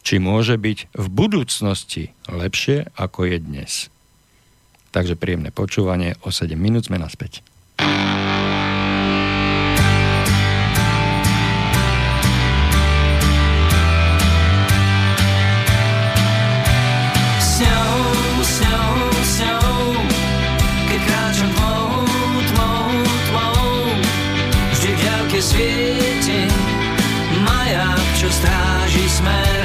či môže byť v budúcnosti lepšie, ako je dnes. Takže príjemné počúvanie, o 7 minút sme naspäť. man.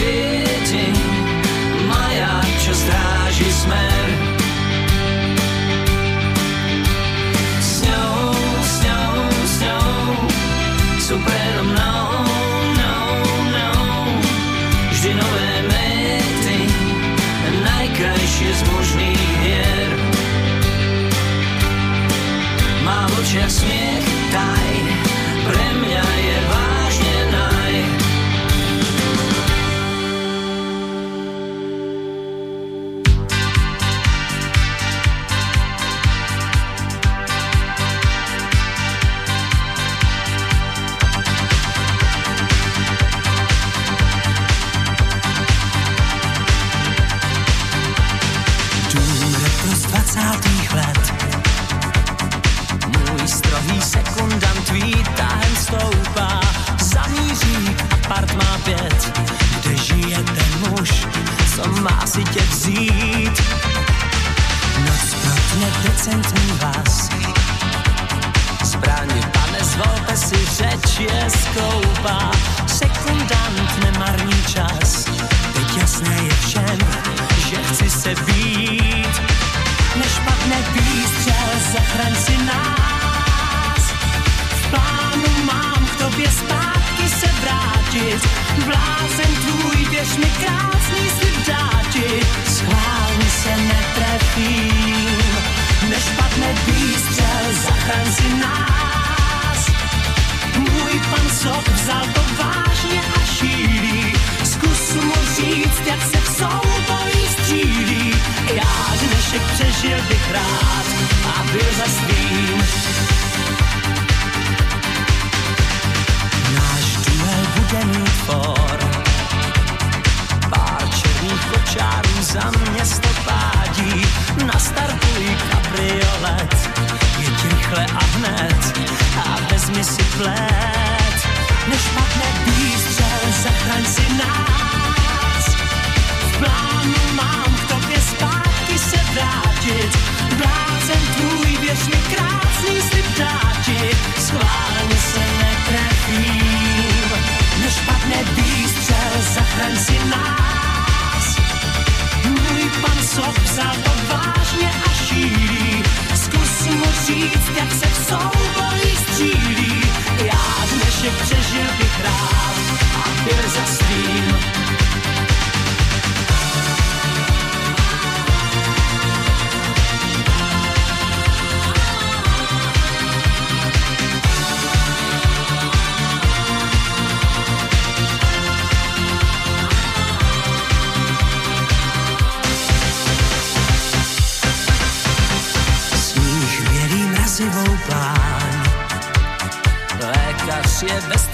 V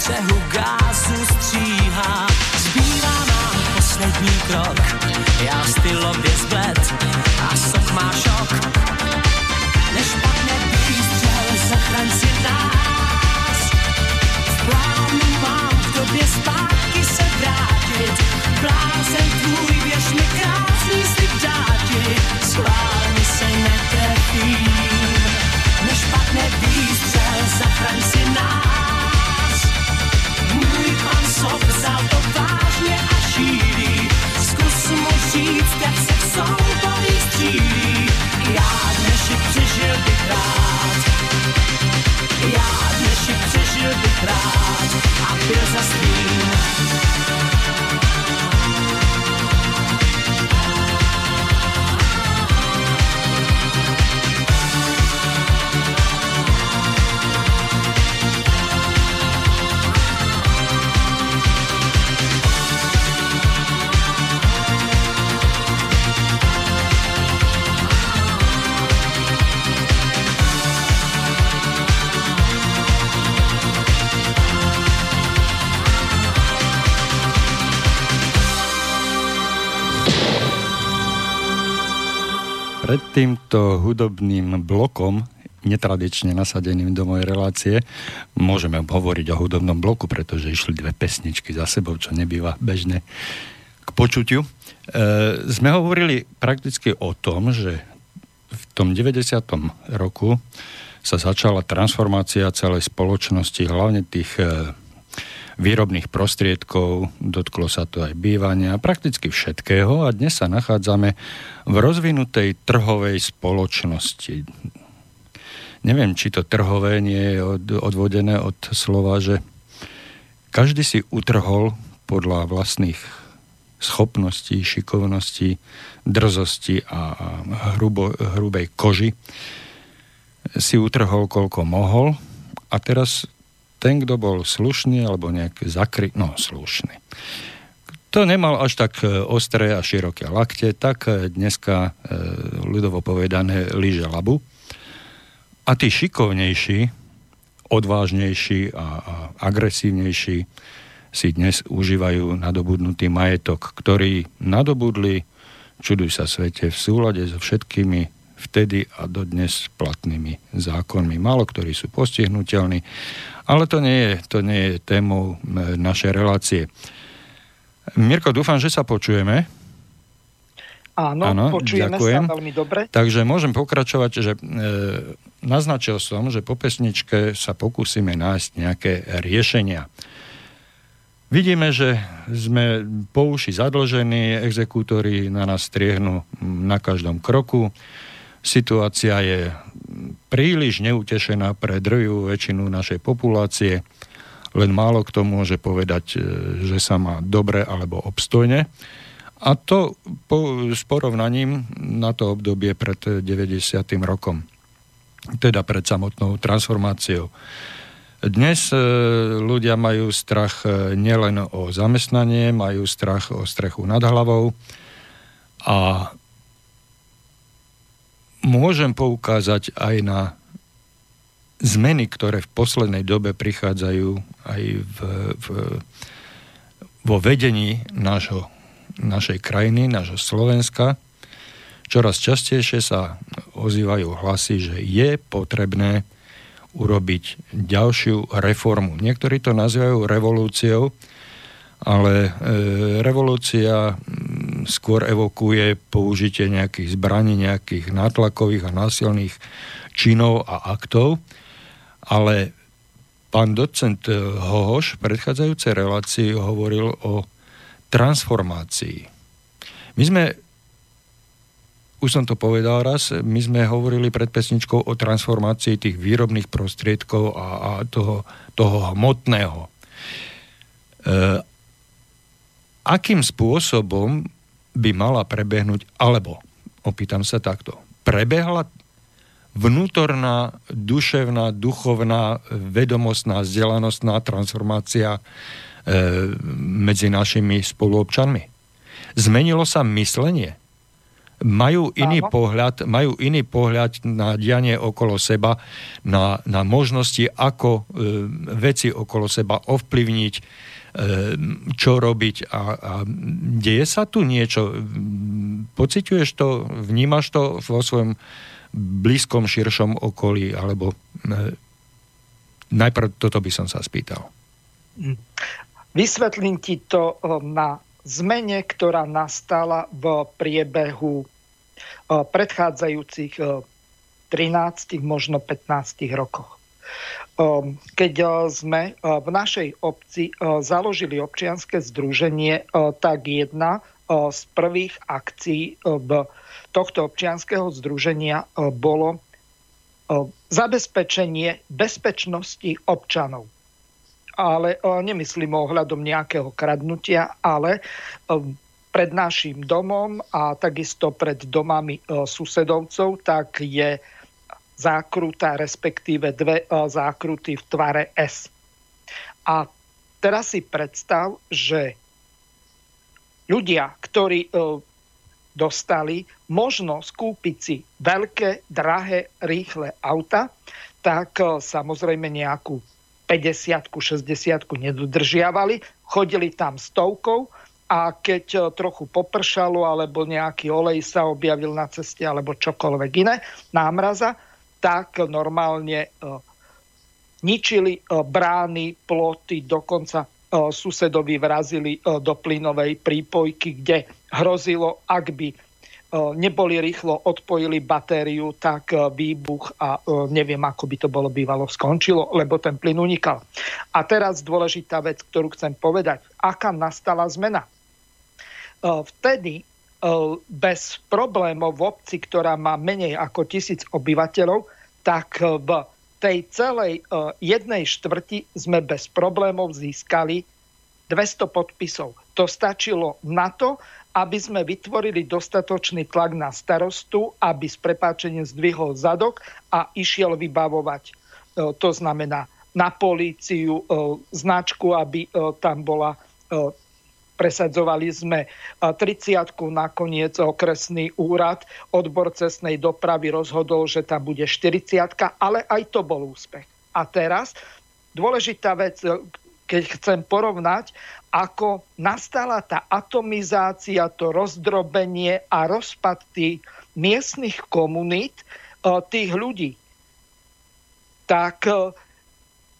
je ve týmto hudobným blokom netradične nasadeným do mojej relácie. Môžeme hovoriť o hudobnom bloku, pretože išli dve pesničky za sebou, čo nebýva bežné k počutiu. E, sme hovorili prakticky o tom, že v tom 90. roku sa začala transformácia celej spoločnosti, hlavne tých e, výrobných prostriedkov, dotklo sa to aj bývania, prakticky všetkého a dnes sa nachádzame v rozvinutej trhovej spoločnosti. Neviem, či to trhové nie je od, odvodené od slova, že každý si utrhol podľa vlastných schopností, šikovností, drzosti a hrubo, hrubej koži si utrhol, koľko mohol a teraz ten, kto bol slušný alebo nejaký zakry... no slušný. To nemal až tak e, ostré a široké lakte, tak e, dneska e, ľudovo povedané líže labu. A tí šikovnejší, odvážnejší a, a agresívnejší si dnes užívajú nadobudnutý majetok, ktorý nadobudli, čuduj sa svete, v súlade so všetkými vtedy a dodnes platnými zákonmi. Málo ktorí sú postihnutelní, ale to nie je, to nie je témou e, našej relácie. Mirko, dúfam, že sa počujeme. Áno, Áno počujeme ďakujem. sa veľmi dobre. Takže môžem pokračovať, že e, naznačil som, že po pesničke sa pokúsime nájsť nejaké riešenia. Vidíme, že sme po uši zadlžení, exekútori na nás striehnú na každom kroku. Situácia je príliš neutešená pre drvivú väčšinu našej populácie. Len málo kto môže povedať, e, že sa má dobre alebo obstojne. A to po, s porovnaním na to obdobie pred 90. rokom. Teda pred samotnou transformáciou. Dnes e, ľudia majú strach e, nielen o zamestnanie, majú strach o strechu nad hlavou a môžem poukázať aj na zmeny, ktoré v poslednej dobe prichádzajú aj v, v, vo vedení nášho, našej krajiny, nášho Slovenska. Čoraz častejšie sa ozývajú hlasy, že je potrebné urobiť ďalšiu reformu. Niektorí to nazývajú revolúciou, ale e, revolúcia skôr evokuje použitie nejakých zbraní, nejakých nátlakových a násilných činov a aktov, ale pán docent Hohoš v predchádzajúcej relácii hovoril o transformácii. My sme, už som to povedal raz, my sme hovorili pred pesničkou o transformácii tých výrobných prostriedkov a, a toho, toho hmotného. E, akým spôsobom by mala prebehnúť, alebo, opýtam sa takto, prebehla vnútorná, duševná, duchovná, vedomostná, vzdelanostná transformácia e, medzi našimi spoluobčanmi. Zmenilo sa myslenie. Majú iný, pohľad, majú iný pohľad na dianie okolo seba, na, na možnosti, ako e, veci okolo seba ovplyvniť, čo robiť a, a deje sa tu niečo? Pociťuješ to, vnímaš to vo svojom blízkom, širšom okolí, alebo e, najprv toto by som sa spýtal. Vysvetlím ti to e, na zmene, ktorá nastala v priebehu e, predchádzajúcich 13, možno 15 rokoch. Ehm, keď eh, sme eh, v našej obci eh, založili občianske združenie, tak jedna z prvých akcií tohto občianského združenia bolo zabezpečenie bezpečnosti občanov. Ale nemyslím ohľadom nejakého kradnutia, ale pred našim domom a takisto pred domami susedovcov, tak je zákruta, respektíve dve e, zákruty v tvare S. A teraz si predstav, že ľudia, ktorí e, dostali možnosť kúpiť si veľké, drahé, rýchle auta, tak e, samozrejme nejakú 50 60 nedodržiavali, chodili tam stovkou a keď trochu popršalo alebo nejaký olej sa objavil na ceste alebo čokoľvek iné, námraza, tak normálne ničili brány, ploty, dokonca susedovi vrazili do plynovej prípojky, kde hrozilo, ak by neboli rýchlo, odpojili batériu, tak výbuch a neviem, ako by to bolo bývalo skončilo, lebo ten plyn unikal. A teraz dôležitá vec, ktorú chcem povedať. Aká nastala zmena? Vtedy bez problémov v obci, ktorá má menej ako tisíc obyvateľov, tak v tej celej jednej štvrti sme bez problémov získali 200 podpisov. To stačilo na to, aby sme vytvorili dostatočný tlak na starostu, aby s prepáčením zdvihol zadok a išiel vybavovať. E, to znamená na políciu, značku, aby tam bola presadzovali sme 30 nakoniec okresný úrad, odbor cestnej dopravy rozhodol, že tam bude 40 ale aj to bol úspech. A teraz dôležitá vec, keď chcem porovnať, ako nastala tá atomizácia, to rozdrobenie a rozpad tých miestnych komunít, e, tých ľudí. Tak e,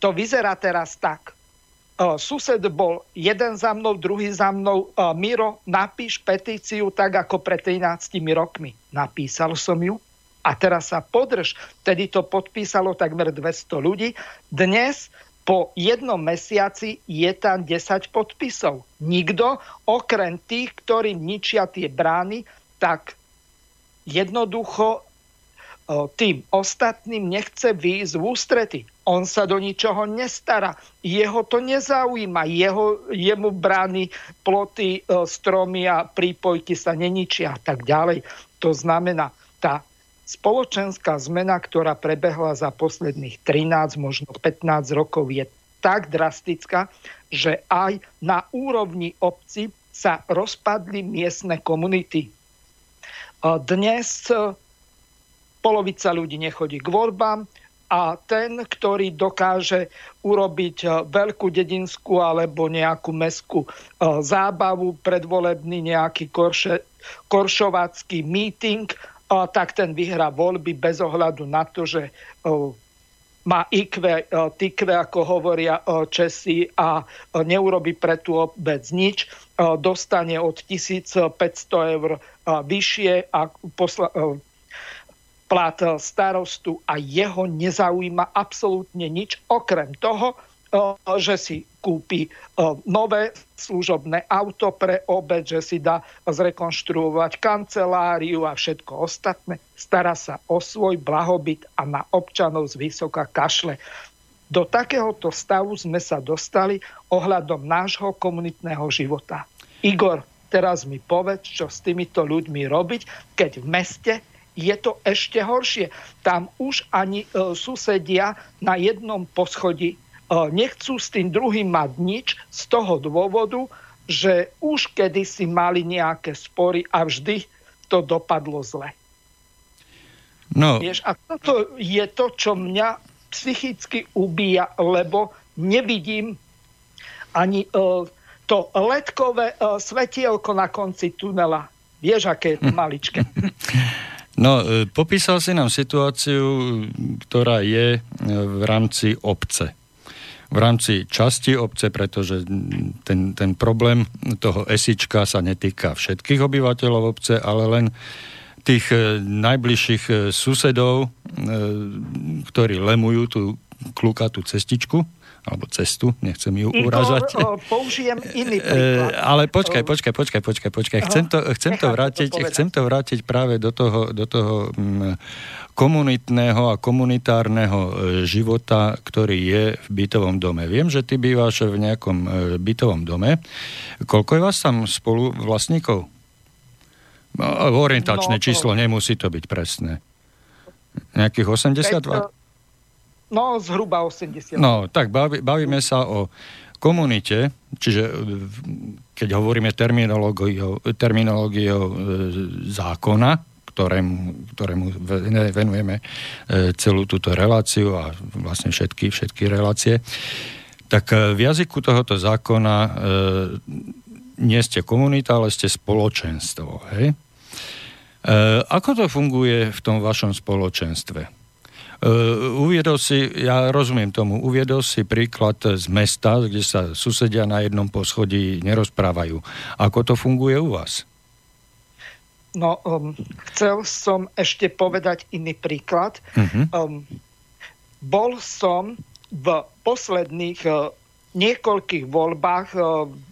to vyzerá teraz tak. E, sused bol jeden za mnou, druhý za mnou. Miro, napíš petíciu tak ako pred 13 rokmi. Napísal som ju a teraz sa podrž. Tedy to podpísalo takmer 200 ľudí. Dnes po jednom mesiaci je tam 10 podpisov. Nikto, okrem tých, ktorí ničia tie brány, tak jednoducho e, tým ostatným nechce výjsť v ústrety. On sa do ničoho nestará. Jeho to nezaujíma. Jeho, jemu brány, ploty, e, stromy a prípojky sa neničia a tak ďalej. To znamená, tá spoločenská zmena, ktorá prebehla za posledných 13, možno 15 rokov, je tak drastická, že aj na úrovni obci sa rozpadli miestne komunity. Dnes polovica ľudí nechodí k voľbám a ten, ktorý dokáže urobiť veľkú dedinskú alebo nejakú meskú zábavu, predvolebný nejaký korše, koršovacký meeting, tak ten vyhrá voľby bez ohľadu na to, že má IQ, TIQ, ako hovoria Česi a neurobi pre tú obec nič, dostane od 1500 eur vyššie a posla, plat starostu a jeho nezaujíma absolútne nič, okrem toho, že si kúpi nové služobné auto pre obec, že si dá zrekonštruovať kanceláriu a všetko ostatné. Stará sa o svoj blahobyt a na občanov z vysoka kašle. Do takéhoto stavu sme sa dostali ohľadom nášho komunitného života. Igor, teraz mi povedz, čo s týmito ľuďmi robiť, keď v meste je to ešte horšie. Tam už ani e, susedia na jednom poschodí nechcú s tým druhým mať nič z toho dôvodu, že už kedysi mali nejaké spory a vždy to dopadlo zle. No. Vieš, a toto je to, čo mňa psychicky ubíja, lebo nevidím ani uh, to letkové uh, svetielko na konci tunela. Vieš, aké je to maličké. No, e, popísal si nám situáciu, ktorá je v rámci obce. V rámci časti obce, pretože ten, ten problém toho esička sa netýka všetkých obyvateľov obce, ale len tých e, najbližších e, susedov, e, ktorí lemujú tú klukatú cestičku, alebo cestu, nechcem ju uražať. použijem iný príklad. Ale počkaj, počkaj, počkaj, počkaj, počkaj. Chcem to, chcem to, vrátiť, to chcem to vrátiť práve do toho, do toho mm, komunitného a komunitárneho e, života, ktorý je v bytovom dome. Viem, že ty bývaš v nejakom e, bytovom dome. Koľko je vás tam spolu vlastníkov? Orientačné no, číslo, nemusí to byť presné. Nejakých 82? No, zhruba 80. No, tak baví, bavíme sa o komunite, čiže keď hovoríme terminológiou, terminológiou e, zákona, ktorému, ktorému venujeme e, celú túto reláciu a vlastne všetky, všetky relácie, tak e, v jazyku tohoto zákona e, nie ste komunita, ale ste spoločenstvo. Hej? E, ako to funguje v tom vašom spoločenstve? Uh, uviedol si, ja rozumiem tomu, uviedol si príklad z mesta, kde sa susedia na jednom poschodí nerozprávajú. Ako to funguje u vás? No, um, chcel som ešte povedať iný príklad. Uh-huh. Um, bol som v posledných uh, niekoľkých voľbách, e,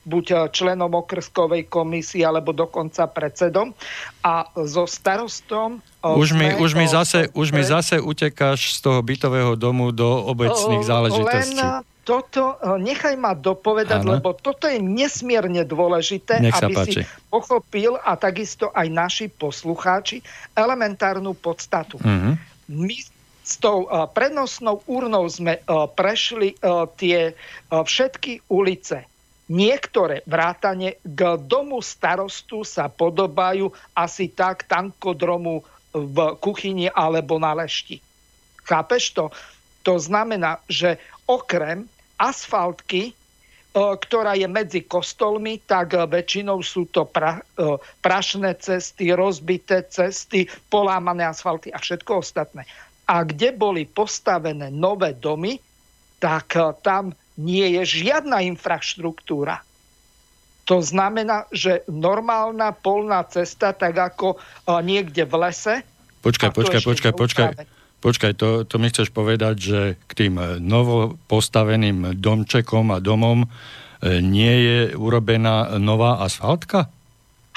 buď členom okrskovej komisie, alebo dokonca predsedom. A so starostom... E, už mi, už mi, zase, už mi zase utekáš z toho bytového domu do obecných záležitostí. Len toto, e, nechaj ma dopovedať, ano. lebo toto je nesmierne dôležité, aby páči. si pochopil a takisto aj naši poslucháči elementárnu podstatu. Uh-huh. My s tou uh, prenosnou úrnou sme uh, prešli uh, tie všetky ulice. Niektoré vrátane k domu starostu sa podobajú asi tak tankodromu v kuchyni alebo na lešti. Chápeš to? To znamená, že okrem asfaltky, ktorá je medzi kostolmi, tak väčšinou sú to pra, prašné cesty, rozbité cesty, polámané asfalty a všetko ostatné a kde boli postavené nové domy, tak eh, tam nie je žiadna infraštruktúra. To znamená, že normálna polná cesta, tak ako eh, niekde v lese... Počkaj, počkaj, počkaj, počkaj. Počkaj, to, to mi chceš povedať, že k tým eh, novo postaveným domčekom a domom nie je urobená nová asfaltka?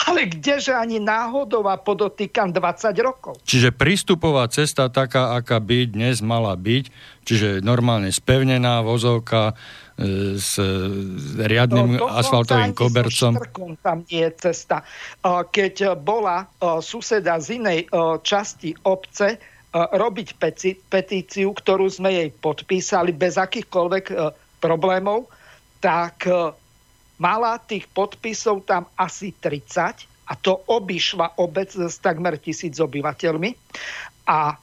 Ale kdeže ani náhodou a podotýkam 20 rokov. Čiže prístupová cesta taká, aká by dnes mala byť, čiže normálne spevnená vozovka e, s riadnym no, asfaltovým kobercom. Tam nie je cesta. Keď bola suseda z inej časti obce robiť petíciu, ktorú sme jej podpísali bez akýchkoľvek problémov, tak mala tých podpisov tam asi 30 a to obišla obec s takmer tisíc obyvateľmi a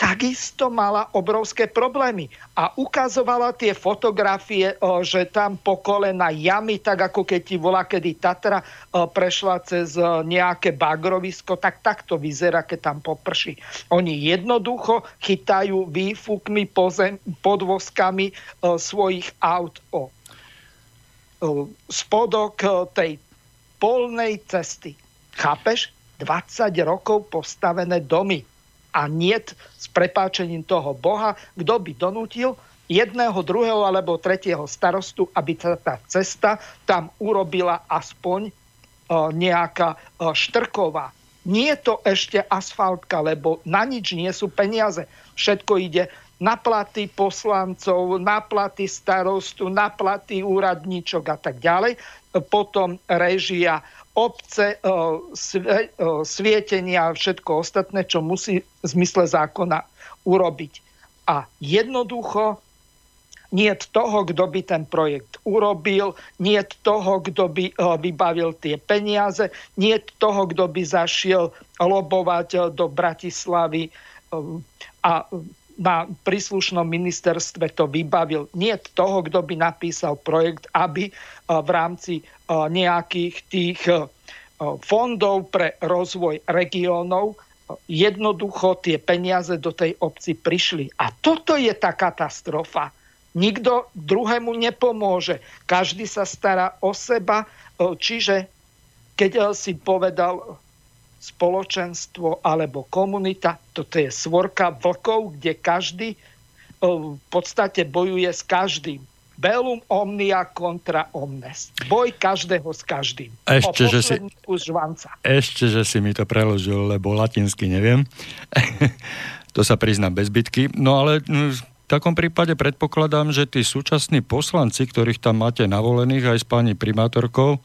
takisto mala obrovské problémy a ukazovala tie fotografie, že tam po kolena jamy, tak ako keď ti volá, kedy Tatra prešla cez nejaké bagrovisko, tak takto vyzerá, keď tam poprší. Oni jednoducho chytajú výfukmi podvozkami svojich aut o spodok tej polnej cesty. Chápeš? 20 rokov postavené domy. A niet s prepáčením toho Boha, kto by donútil jedného, druhého alebo tretieho starostu, aby tá, tá cesta tam urobila aspoň nejaká štrková. Nie je to ešte asfaltka, lebo na nič nie sú peniaze. Všetko ide na platy poslancov, na platy starostu, na platy úradníčok a tak ďalej. Potom režia obce, e, e, svietenia a všetko ostatné, čo musí v zmysle zákona urobiť. A jednoducho nie toho, kto by ten projekt urobil, nie toho, kto by e, vybavil tie peniaze, nie toho, kto by zašiel lobovať do Bratislavy a na príslušnom ministerstve to vybavil. Nie toho, kto by napísal projekt, aby e, v rámci e, nejakých tých e, fondov pre rozvoj regiónov jednoducho tie peniaze do tej obci prišli. A toto je tá katastrofa. Nikto druhému nepomôže. Každý sa stará o seba. Čiže keď si povedal spoločenstvo alebo komunita. Toto je svorka vlkov, kde každý v podstate bojuje s každým. Belum omnia kontra omnes. Boj každého s každým. Ešte, že si, ešte, že si mi to preložil, lebo latinsky neviem. to sa priznám bez bitky. No ale v takom prípade predpokladám, že tí súčasní poslanci, ktorých tam máte navolených aj s pani primátorkou,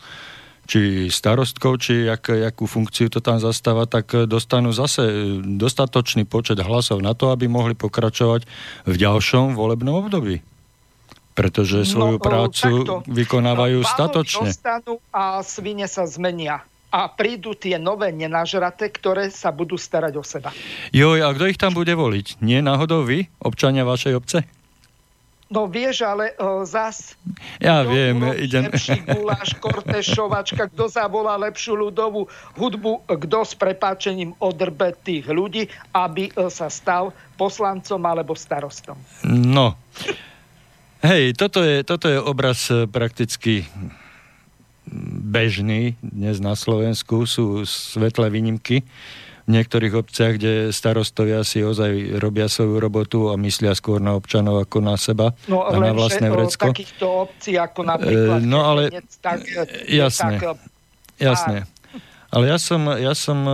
či starostkou, či jak, jakú funkciu to tam zastáva, tak dostanú zase dostatočný počet hlasov na to, aby mohli pokračovať v ďalšom volebnom období. Pretože no, svoju no, prácu takto. vykonávajú no, statočne. dostanú a svine sa zmenia a prídu tie nové nenažraté, ktoré sa budú starať o seba. Joj, a kto ich tam bude voliť? Nie náhodou vy, občania vašej obce? No vieš, ale uh, zas... Ja viem, idem... Lepší guláš, kortešovačka, kto zavolá lepšiu ľudovú hudbu, kto s prepáčením odrbe tých ľudí, aby uh, sa stal poslancom alebo starostom. No. Hej, toto je, toto je obraz e, prakticky bežný dnes na Slovensku. Sú svetlé výnimky v niektorých obciach, kde starostovia si ozaj robia svoju robotu a myslia skôr na občanov ako na seba no, a na vlastné vrecko. takýchto obcí ako napríklad... E, no ale... Tak, jasne, tak, jasne. Ale ja som, ja som e,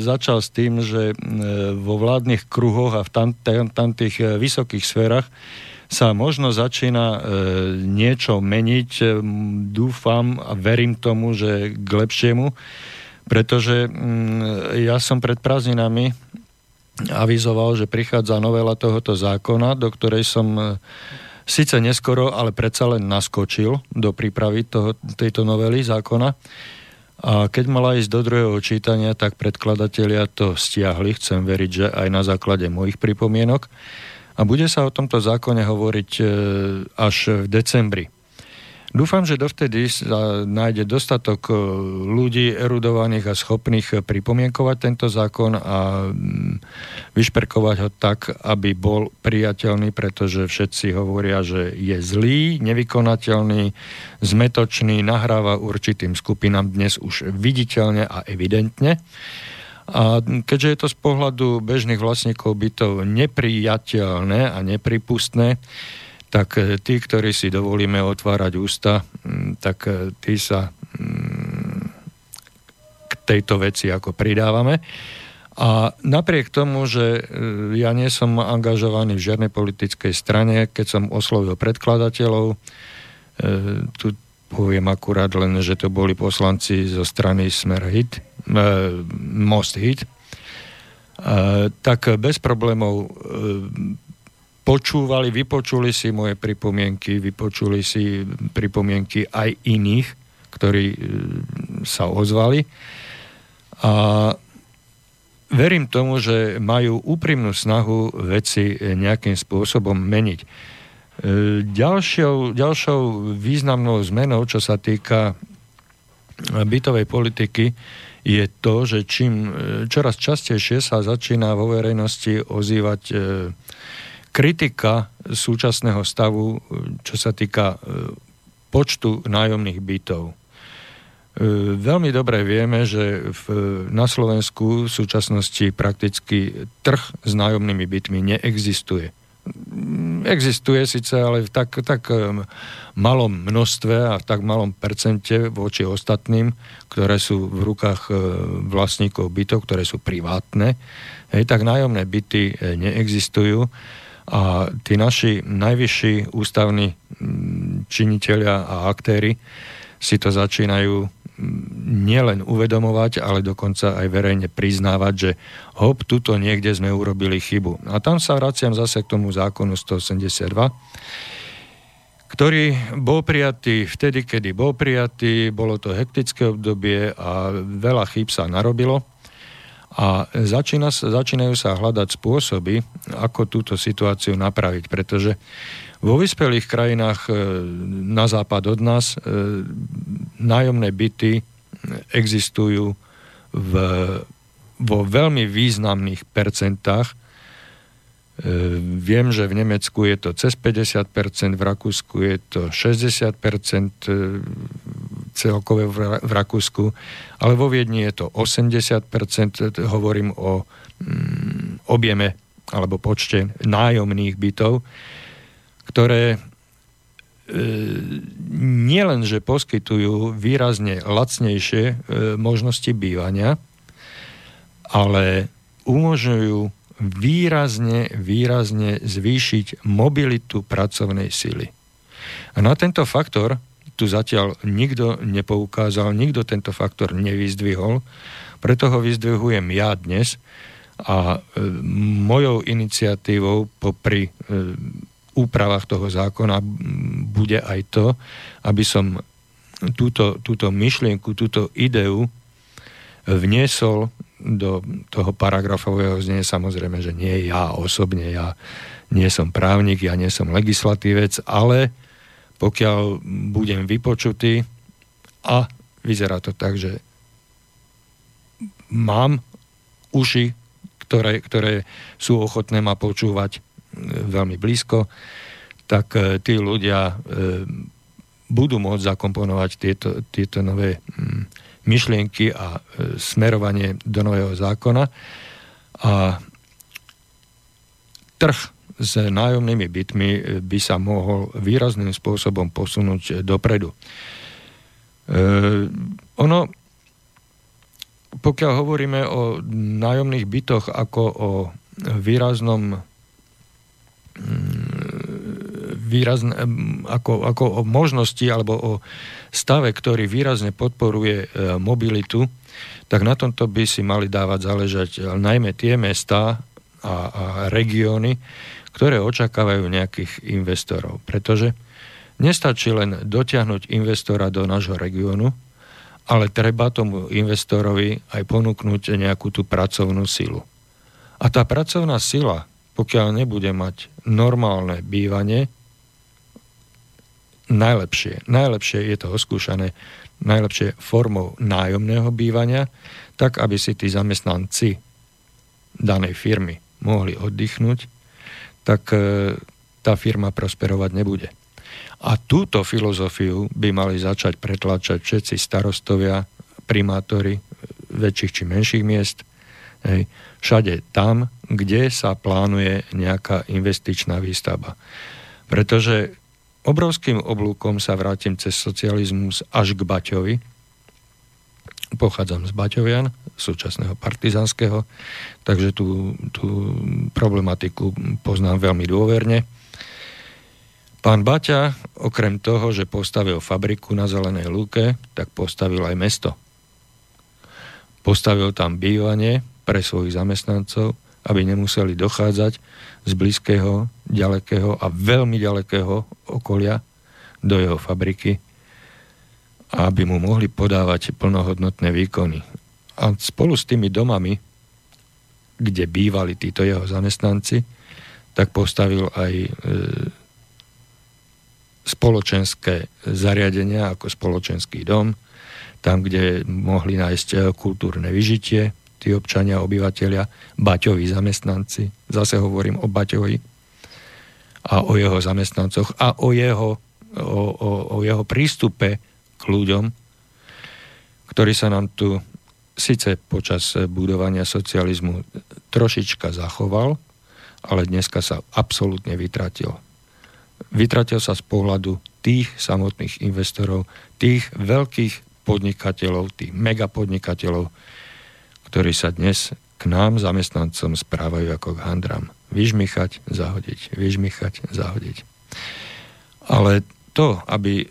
začal s tým, že e, vo vládnych kruhoch a v tam, tam, tam tých vysokých sférach sa možno začína e, niečo meniť. Dúfam a verím tomu, že k lepšiemu pretože mm, ja som pred prázdninami avizoval, že prichádza novela tohoto zákona, do ktorej som e, síce neskoro, ale predsa len naskočil do prípravy toho, tejto novely zákona. A keď mala ísť do druhého čítania, tak predkladatelia to stiahli, chcem veriť, že aj na základe mojich pripomienok. A bude sa o tomto zákone hovoriť e, až v decembri. Dúfam, že dovtedy sa nájde dostatok e, ľudí erudovaných a schopných pripomienkovať tento zákon a mm, vyšperkovať ho tak, aby bol priateľný, pretože všetci hovoria, že je zlý, nevykonateľný, zmetočný, nahráva určitým skupinám dnes už viditeľne a evidentne. A keďže je to z pohľadu bežných vlastníkov bytov nepriateľné a nepripustné, tak e, tí, ktorí si dovolíme otvárať ústa, tak e, tí sa k tejto veci ako pridávame. A napriek tomu, že e, ja nie som angažovaný v žiadnej politickej strane, keď som oslovil predkladateľov, tu poviem akurát len, že to boli poslanci zo strany Smer Hit, Most Hit, tak bez problémov počúvali, vypočuli si moje pripomienky, vypočuli si pripomienky aj iných, ktorí e, sa ozvali. A verím tomu, že majú úprimnú snahu veci nejakým spôsobom meniť. E, ďalšou, ďalšou významnou zmenou, čo sa týka bytovej politiky, je to, že čím e, čoraz častejšie sa začína vo verejnosti ozývať kritika súčasného stavu, čo sa týka e, počtu nájomných bytov. E, veľmi dobre vieme, že v, na Slovensku v súčasnosti prakticky trh s nájomnými bytmi neexistuje. Existuje síce, ale v tak, tak e, malom množstve a v tak malom percente voči ostatným, ktoré sú v rukách vlastníkov bytov, ktoré sú privátne. Tak nájomné byty neexistujú a tí naši najvyšší ústavní mm, činiteľia a aktéry si to začínajú mm, nielen uvedomovať, ale dokonca aj verejne priznávať, že hop, tuto niekde sme urobili chybu. A tam sa vraciam zase k tomu zákonu 182, ktorý bol prijatý vtedy, kedy bol prijatý, bolo to hektické obdobie a veľa chýb sa narobilo. A začína, začínajú sa hľadať spôsoby, ako túto situáciu napraviť, pretože vo vyspelých krajinách e, na západ od nás e, nájomné byty existujú v, vo veľmi významných percentách. E, viem, že v Nemecku je to cez 50%, v Rakúsku je to 60%, celkové v Rakúsku, ale vo Viedni je to 80%, hovorím o mm, objeme alebo počte nájomných bytov, ktoré e, nielen, že poskytujú výrazne lacnejšie e, možnosti bývania, ale umožňujú výrazne, výrazne zvýšiť mobilitu pracovnej sily. A na tento faktor tu zatiaľ nikto nepoukázal, nikto tento faktor nevyzdvihol, preto ho vyzdvihujem ja dnes a e, mojou iniciatívou popri e, úpravách toho zákona bude aj to, aby som túto, túto myšlienku, túto ideu vniesol do toho paragrafového znie, samozrejme, že nie ja osobne, ja nie som právnik, ja nie som legislatívec, ale pokiaľ budem vypočutý a vyzerá to tak, že mám uši, ktoré, ktoré sú ochotné ma počúvať e, veľmi blízko, tak e, tí ľudia e, budú môcť zakomponovať tieto, tieto nové mm, myšlienky a smerovanie do nového zákona. A trh s nájomnými bytmi by sa mohol výrazným spôsobom posunúť dopredu. E, ono pokiaľ hovoríme o nájomných bytoch ako o výraznom mm, výrazne, ako, ako o možnosti alebo o stave, ktorý výrazne podporuje e, mobilitu, tak na tomto by si mali dávať záležať najmä tie mesta a, a regióny, ktoré očakávajú nejakých investorov. Pretože nestačí len dotiahnuť investora do nášho regiónu, ale treba tomu investorovi aj ponúknuť nejakú tú pracovnú silu. A tá pracovná sila, pokiaľ nebude mať normálne bývanie, najlepšie, najlepšie je to oskúšané, najlepšie formou nájomného bývania, tak aby si tí zamestnanci danej firmy mohli oddychnúť, tak e, tá firma prosperovať nebude. A túto filozofiu by mali začať pretlačať všetci starostovia, primátori väčších či menších miest, hej, všade tam, kde sa plánuje nejaká investičná výstavba. Pretože obrovským oblúkom sa vrátim cez socializmus až k Baťovi. Pochádzam z Baťovian, súčasného partizanského, takže tú, tú problematiku poznám veľmi dôverne. Pán Baťa, okrem toho, že postavil fabriku na Zelenej lúke, tak postavil aj mesto. Postavil tam bývanie pre svojich zamestnancov, aby nemuseli dochádzať z blízkeho, ďalekého a veľmi ďalekého okolia do jeho fabriky, aby mu mohli podávať plnohodnotné výkony. A spolu s tými domami, kde bývali títo jeho zamestnanci, tak postavil aj e, spoločenské zariadenia ako spoločenský dom, tam, kde mohli nájsť eh, kultúrne vyžitie, tí občania, obyvateľia, Baťovi zamestnanci, zase hovorím o Baťovi a o jeho zamestnancoch a o jeho, o, o, o jeho prístupe k ľuďom, ktorý sa nám tu síce počas budovania socializmu trošička zachoval, ale dneska sa absolútne vytratil vytratil sa z pohľadu tých samotných investorov, tých veľkých podnikateľov, tých megapodnikateľov, ktorí sa dnes k nám, zamestnancom, správajú ako k handram. Vyžmichať, zahodiť, vyžmichať, zahodiť. Ale to, aby e,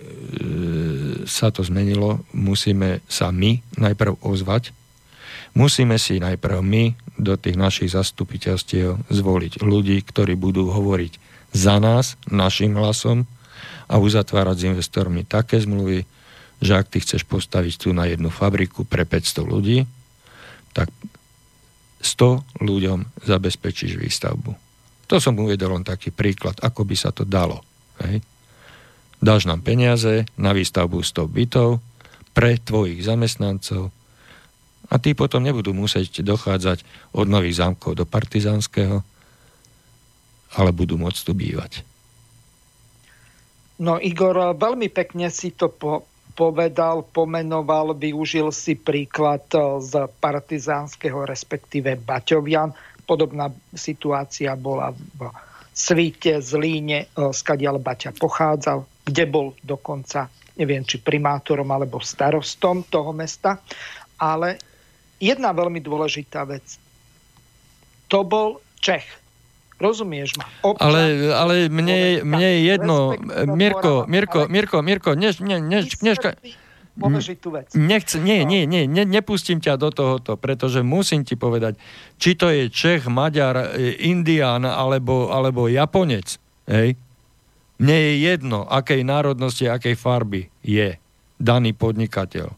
sa to zmenilo, musíme sa my najprv ozvať, musíme si najprv my do tých našich zastupiteľstiev zvoliť ľudí, ktorí budú hovoriť za nás, našim hlasom a uzatvárať s investormi také zmluvy, že ak ty chceš postaviť tu na jednu fabriku pre 500 ľudí, tak 100 ľuďom zabezpečíš výstavbu. To som uvedol len taký príklad, ako by sa to dalo. Hej. Dáš nám peniaze na výstavbu 100 bytov pre tvojich zamestnancov a tí potom nebudú musieť dochádzať od nových zámkov do partizánskeho, ale budú môcť tu bývať. No Igor, veľmi pekne si to po, povedal, pomenoval, využil si príklad e, z partizánskeho, respektíve Baťovian. Podobná situácia bola v Svíte, Zlíne, e, skadiaľ Baťa pochádzal, kde bol dokonca, neviem, či primátorom alebo starostom toho mesta. Ale jedna veľmi dôležitá vec. To bol Čech Rozumieš ma? Občan, ale, ale mne, mne je jedno, Mirko, Mirko, Mirko, Mirko, než, ne, než, než, vec. Nechce, nie, nie, nie, ne, nepustím ťa do tohoto, pretože musím ti povedať, či to je Čech, Maďar, e, Indián alebo, alebo Japonec, hej? Mne je jedno, akej národnosti, akej farby je daný podnikateľ.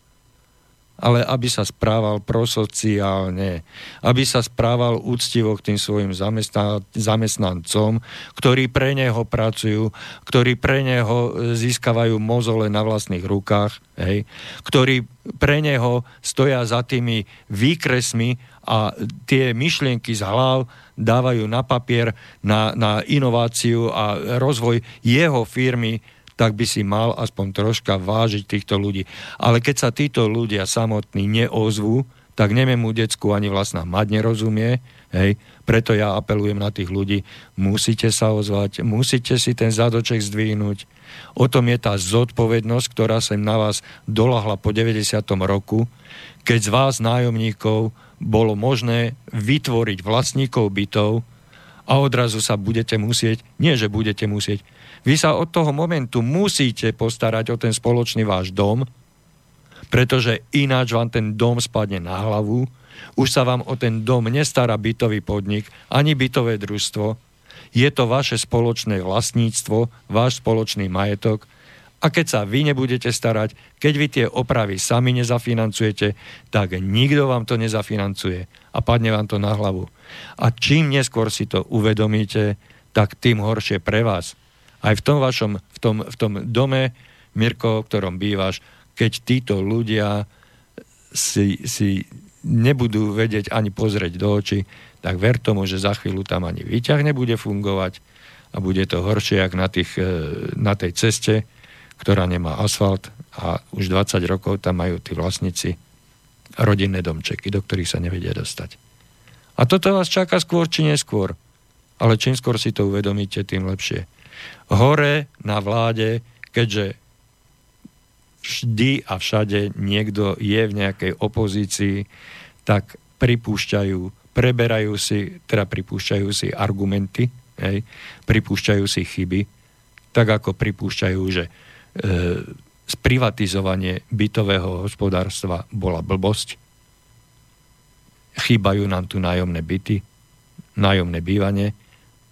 Ale aby sa správal prosociálne, aby sa správal úctivo k tým svojim zamestnancom, ktorí pre neho pracujú, ktorí pre neho získavajú mozole na vlastných rukách, hej, ktorí pre neho stoja za tými výkresmi a tie myšlienky z hlav dávajú na papier na, na inováciu a rozvoj jeho firmy, tak by si mal aspoň troška vážiť týchto ľudí. Ale keď sa títo ľudia samotní neozvú, tak nemému decku ani vlastná mať nerozumie, hej, preto ja apelujem na tých ľudí, musíte sa ozvať, musíte si ten zadoček zdvihnúť. O tom je tá zodpovednosť, ktorá sa na vás dolahla po 90. roku, keď z vás nájomníkov bolo možné vytvoriť vlastníkov bytov a odrazu sa budete musieť, nie že budete musieť, vy sa od toho momentu musíte postarať o ten spoločný váš dom, pretože ináč vám ten dom spadne na hlavu, už sa vám o ten dom nestará bytový podnik, ani bytové družstvo, je to vaše spoločné vlastníctvo, váš spoločný majetok. A keď sa vy nebudete starať, keď vy tie opravy sami nezafinancujete, tak nikto vám to nezafinancuje a padne vám to na hlavu. A čím neskôr si to uvedomíte, tak tým horšie pre vás aj v tom vašom, v tom, v tom dome, Mirko, v ktorom bývaš, keď títo ľudia si, si nebudú vedieť ani pozrieť do očí, tak ver tomu, že za chvíľu tam ani výťah nebude fungovať a bude to horšie, ako na, tých, e, na tej ceste, ktorá nemá asfalt a už 20 rokov tam majú tí vlastníci rodinné domčeky, do ktorých sa nevedia dostať. A toto vás čaká skôr či neskôr. Ale čím skôr si to uvedomíte, tým lepšie hore na vláde, keďže vždy a všade niekto je v nejakej opozícii, tak pripúšťajú, preberajú si, teda pripúšťajú si argumenty, hej, pripúšťajú si chyby, tak ako pripúšťajú, že e, sprivatizovanie bytového hospodárstva bola blbosť, chýbajú nám tu nájomné byty, nájomné bývanie,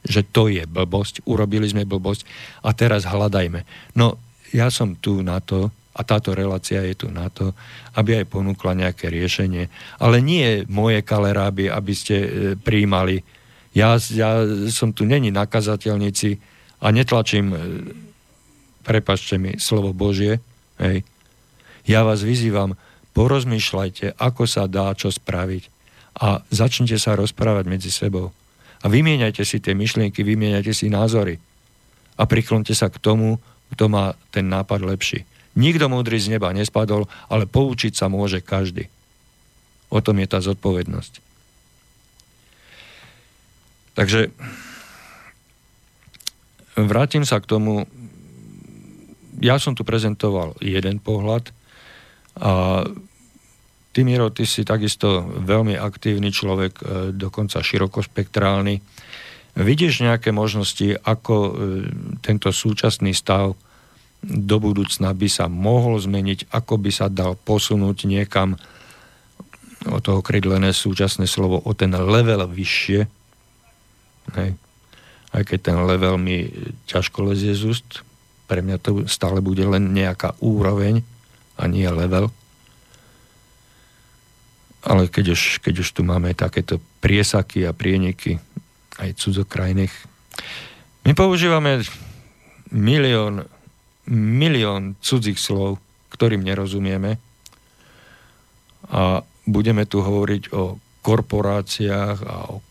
že to je blbosť, urobili sme blbosť a teraz hľadajme. No ja som tu na to, a táto relácia je tu na to, aby aj ponúkla nejaké riešenie. Ale nie moje kaleráby, aby ste e, príjmali. Ja, ja som tu není nakazateľníci a netlačím, e, prepačte mi, slovo Božie. Hej. Ja vás vyzývam, porozmýšľajte, ako sa dá čo spraviť a začnite sa rozprávať medzi sebou. A vymieňajte si tie myšlienky, vymieňajte si názory. A priklonte sa k tomu, kto má ten nápad lepší. Nikto múdry z neba nespadol, ale poučiť sa môže každý. O tom je tá zodpovednosť. Takže vrátim sa k tomu, ja som tu prezentoval jeden pohľad a Ty, Miro, ty si takisto veľmi aktívny človek, e, dokonca širokospektrálny. Vidíš nejaké možnosti, ako e, tento súčasný stav do budúcna by sa mohol zmeniť, ako by sa dal posunúť niekam o toho krydlené súčasné slovo, o ten level vyššie. Hej. Aj keď ten level mi ťažko lezie z úst, pre mňa to stále bude len nejaká úroveň a nie level ale keď už, keď už tu máme takéto priesaky a prieniky aj cudzokrajných, my používame milión, milión cudzích slov, ktorým nerozumieme a budeme tu hovoriť o korporáciách a o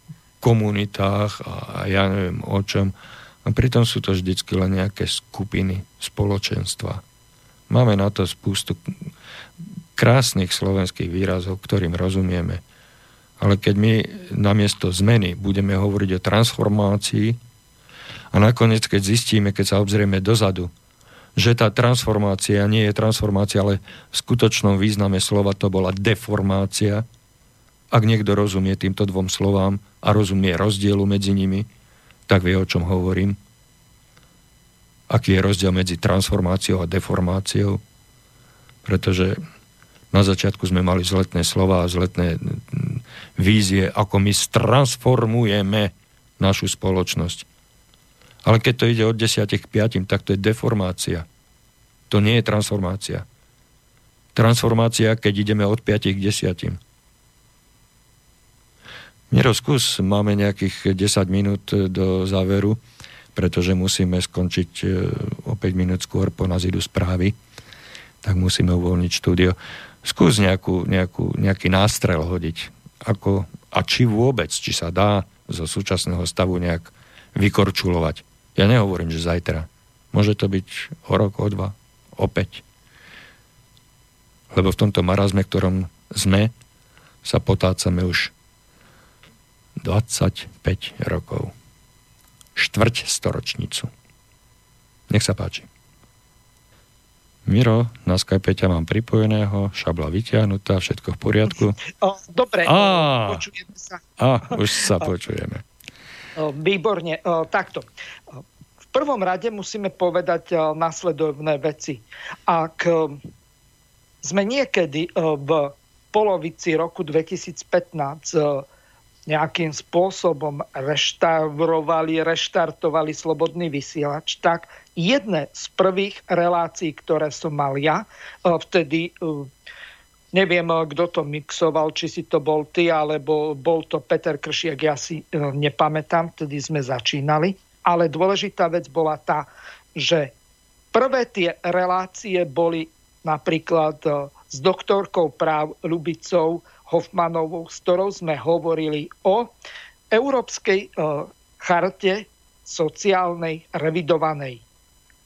komunitách a ja neviem o čom. A pritom sú to vždycky len nejaké skupiny, spoločenstva. Máme na to spústu krásnych slovenských výrazov, ktorým rozumieme. Ale keď my namiesto zmeny budeme hovoriť o transformácii a nakoniec, keď zistíme, keď sa obzrieme dozadu, že tá transformácia nie je transformácia, ale v skutočnom význame slova to bola deformácia, ak niekto rozumie týmto dvom slovám a rozumie rozdielu medzi nimi, tak vie, o čom hovorím. Aký je rozdiel medzi transformáciou a deformáciou. Pretože na začiatku sme mali zletné slova a zletné vízie, ako my transformujeme našu spoločnosť. Ale keď to ide od 10 k 5, tak to je deformácia. To nie je transformácia. transformácia, keď ideme od 5 k 10. Miro, skús, máme nejakých 10 minút do záveru, pretože musíme skončiť e, o 5 minút skôr, po nás idú správy, tak musíme uvoľniť štúdio. Skús nejakú, nejakú, nejaký nástrel hodiť, ako, a či vôbec, či sa dá zo súčasného stavu nejak vykorčulovať. Ja nehovorím, že zajtra. Môže to byť o rok, o dva, opäť. Lebo v tomto marazme, ktorom sme, sa potácame už 25 rokov. Štvrť storočnicu. Nech sa páči. Miro, na Skype ťa mám pripojeného, šabla vyťahnutá, všetko v poriadku. O, dobre, Á, počujeme sa. Á, už sa počujeme. Výborne, takto. V prvom rade musíme povedať nasledovné veci. Ak sme niekedy v polovici roku 2015 nejakým spôsobom reštaurovali, reštartovali slobodný vysielač, tak jedné z prvých relácií, ktoré som mal ja, vtedy neviem, kto to mixoval, či si to bol ty, alebo bol to Peter Kršiak, ja si nepamätám, vtedy sme začínali. Ale dôležitá vec bola tá, že prvé tie relácie boli napríklad s doktorkou práv Lubicou Hofmanovou, s ktorou sme hovorili o Európskej e, charte sociálnej revidovanej.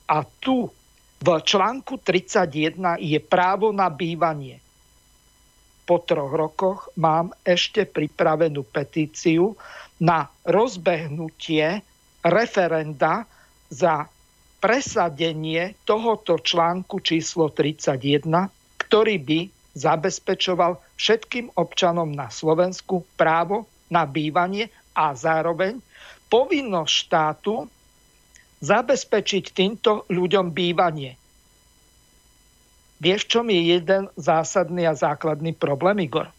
A tu v článku 31 je právo na bývanie. Po troch rokoch mám ešte pripravenú petíciu na rozbehnutie referenda za presadenie tohoto článku číslo 31, ktorý by zabezpečoval všetkým občanom na Slovensku právo na bývanie a zároveň povinnosť štátu zabezpečiť týmto ľuďom bývanie. Vieš, čom je jeden zásadný a základný problém, Igor?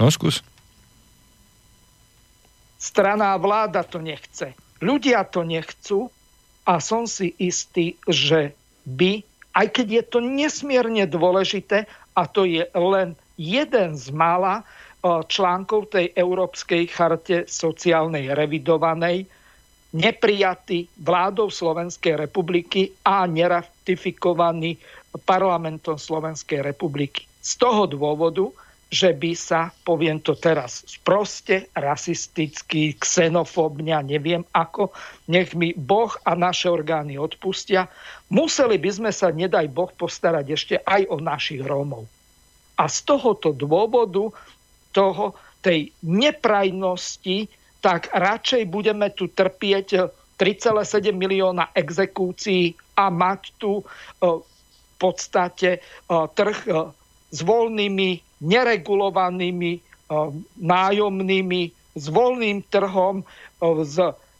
No, skús. Strana a vláda to nechce. Ľudia to nechcú a som si istý, že by aj keď je to nesmierne dôležité a to je len jeden z mála e, článkov tej Európskej charte sociálnej revidovanej, neprijatý vládou Slovenskej republiky a neratifikovaný parlamentom Slovenskej republiky. Z toho dôvodu, že by sa, poviem to teraz sproste, rasisticky, xenofóbne, neviem ako, nech mi Boh a naše orgány odpustia, museli by sme sa, nedaj Boh, postarať ešte aj o našich Rómov. A z tohoto dôvodu, toho, tej neprajnosti, tak radšej budeme tu trpieť 3,7 milióna exekúcií a mať tu e, v podstate e, trh e, s voľnými neregulovanými eh, nájomnými, s voľným trhom, eh, s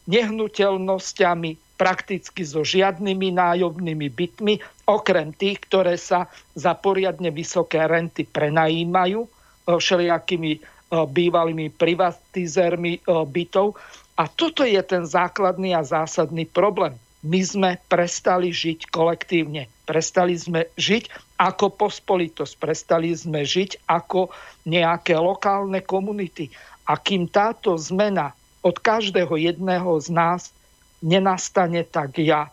nehnuteľnosťami, prakticky so žiadnymi nájomnými bytmi, okrem tých, ktoré sa za poriadne vysoké renty prenajímajú eh, všelijakými bývalými privatizérmi bytov. A toto je ten základný a zásadný problém. My sme prestali žiť kolektívne. Prestali sme žiť ako pospolitosť. Prestali sme žiť ako nejaké lokálne komunity. A kým táto zmena od každého jedného z nás nenastane, tak ja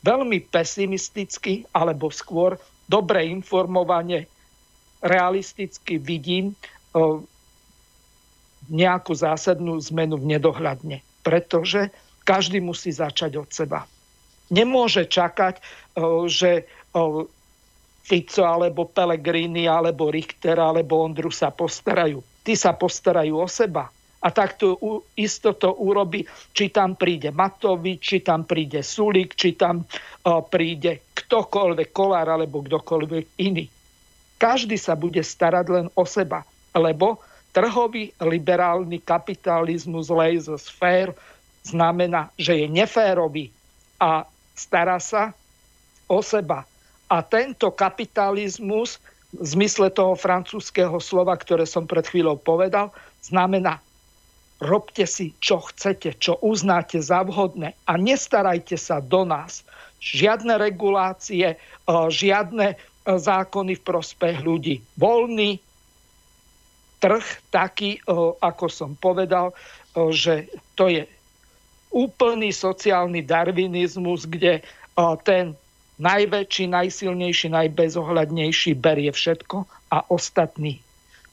veľmi pesimisticky, alebo skôr dobre informovane, realisticky vidím nejakú zásadnú zmenu v nedohľadne. Pretože každý musí začať od seba. Nemôže čakať, že Fico alebo Pellegrini alebo Richter alebo Ondru sa postarajú. Tí sa postarajú o seba. A takto isto to urobi, či tam príde Matovič, či tam príde Sulik, či tam príde ktokoľvek, Kolár alebo kdokoľvek iný. Každý sa bude starať len o seba, lebo trhový liberálny kapitalizmus laissez faire znamená, že je neférový a stará sa o seba a tento kapitalizmus v zmysle toho francúzského slova, ktoré som pred chvíľou povedal, znamená robte si, čo chcete, čo uznáte za vhodné a nestarajte sa do nás. Žiadne regulácie, žiadne zákony v prospech ľudí. Voľný trh taký, ako som povedal, že to je úplný sociálny darvinizmus, kde ten najväčší, najsilnejší, najbezohľadnejší berie všetko a ostatní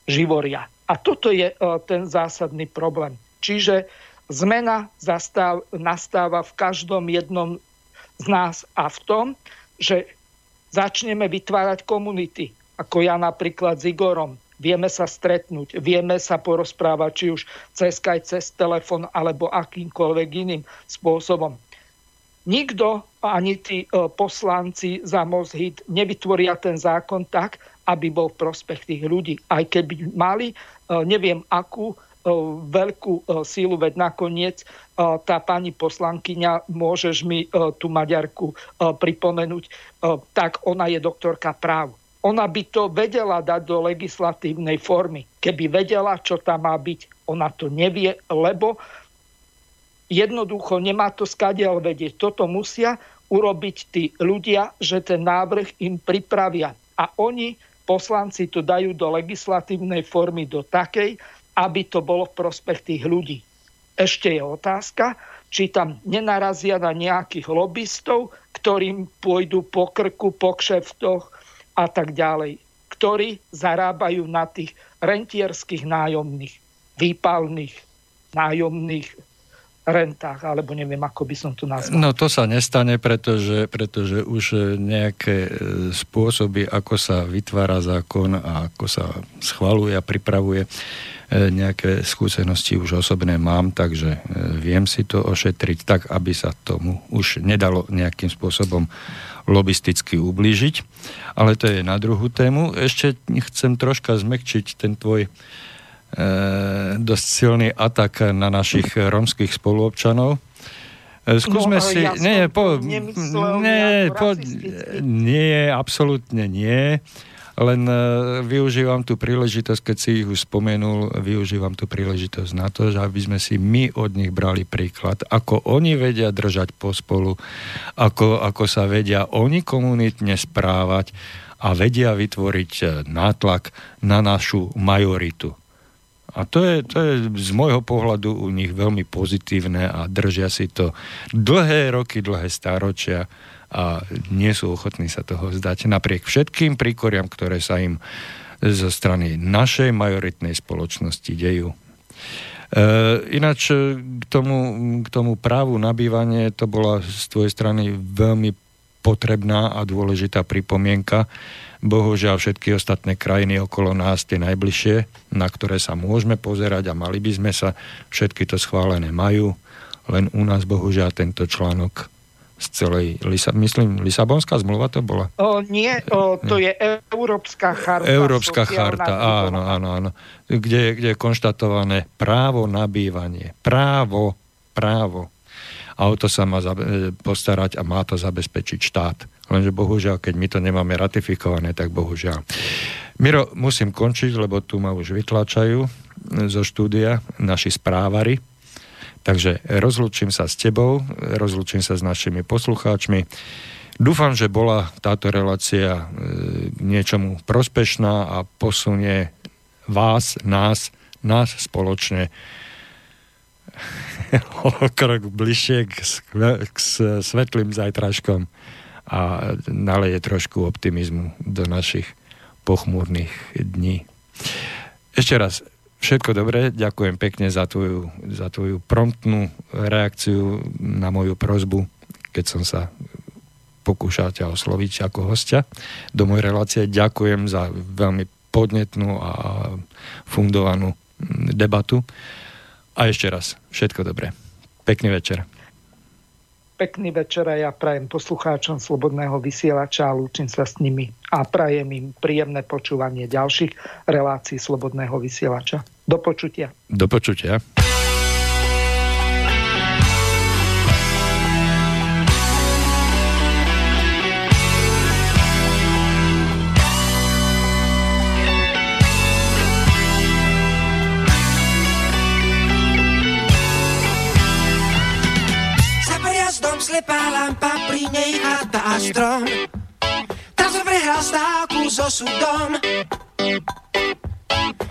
živoria. A toto je ten zásadný problém. Čiže zmena zastáv, nastáva v každom jednom z nás a v tom, že začneme vytvárať komunity, ako ja napríklad s Igorom. Vieme sa stretnúť, vieme sa porozprávať, či už cez Skype, cez telefon alebo akýmkoľvek iným spôsobom. Nikto, ani tí e, poslanci za Mozhit nevytvoria ten zákon tak, aby bol v prospech tých ľudí. Aj keby mali, e, neviem akú, veľkú sílu, veď nakoniec tá pani poslankyňa, môžeš mi tú Maďarku pripomenúť, tak ona je doktorka práv. Ona by to vedela dať do legislatívnej formy. Keby vedela, čo tam má byť, ona to nevie, lebo jednoducho nemá to skadiaľ vedieť. Toto musia urobiť tí ľudia, že ten návrh im pripravia. A oni, poslanci, to dajú do legislatívnej formy do takej, aby to bolo v prospech tých ľudí. Ešte je otázka, či tam nenarazia na nejakých lobbystov, ktorým pôjdu po krku, po kšeftoch a tak ďalej, ktorí zarábajú na tých rentierských nájomných, výpalných nájomných rentách, alebo neviem, ako by som to nazval. No to sa nestane, pretože, pretože už nejaké e, spôsoby, ako sa vytvára zákon a ako sa schvaluje a pripravuje, E, nejaké skúsenosti už osobné mám, takže e, viem si to ošetriť tak, aby sa tomu už nedalo nejakým spôsobom lobisticky ublížiť. Ale to je na druhú tému. Ešte chcem troška zmekčiť ten tvoj e, dosť silný atak na našich romských spoluobčanov. E, skúsme no, si... Ja nie, po, nie, po, nie, absolútne nie. Len e, využívam tú príležitosť, keď si ich už spomenul, využívam tú príležitosť na to, že aby sme si my od nich brali príklad, ako oni vedia držať pospolu, ako, ako sa vedia oni komunitne správať a vedia vytvoriť e, nátlak na našu majoritu. A to je, to je z môjho pohľadu u nich veľmi pozitívne a držia si to dlhé roky, dlhé stáročia a nie sú ochotní sa toho zdať napriek všetkým príkoriam, ktoré sa im zo strany našej majoritnej spoločnosti dejú. E, ináč e, k tomu, k tomu právu na bývanie to bola z tvojej strany veľmi potrebná a dôležitá pripomienka. Bohužiaľ všetky ostatné krajiny okolo nás, tie najbližšie, na ktoré sa môžeme pozerať a mali by sme sa, všetky to schválené majú, len u nás bohužiaľ tento článok z celej, Lisa, myslím, Lisabonská zmluva to bola? O, nie, o, to je Európska charta. Európska charta, áno, áno, áno. Kde, kde je konštatované právo na bývanie. Právo, právo. A o to sa má e, postarať a má to zabezpečiť štát. Lenže bohužiaľ, keď my to nemáme ratifikované, tak bohužiaľ. Miro, musím končiť, lebo tu ma už vytlačajú zo štúdia naši správari. Takže rozlúčim sa s tebou, rozlúčim sa s našimi poslucháčmi. Dúfam, že bola táto relácia e, niečomu prospešná a posunie vás, nás, nás spoločne o krok bližšie k, k svetlým zajtražkom a naleje trošku optimizmu do našich pochmúrnych dní. Ešte raz Všetko dobré, ďakujem pekne za tvoju, za tvoju promptnú reakciu na moju prozbu, keď som sa pokúšal ťa osloviť ako hostia do mojej relácie. Ďakujem za veľmi podnetnú a fundovanú debatu. A ešte raz, všetko dobré. Pekný večer. Pekný večer a ja prajem poslucháčom Slobodného vysielača a lúčim sa s nimi a prajem im príjemné počúvanie ďalších relácií Slobodného vysielača. Do počutia. Do počutia. Chata a strom. Tam som prehral stávku so súdom.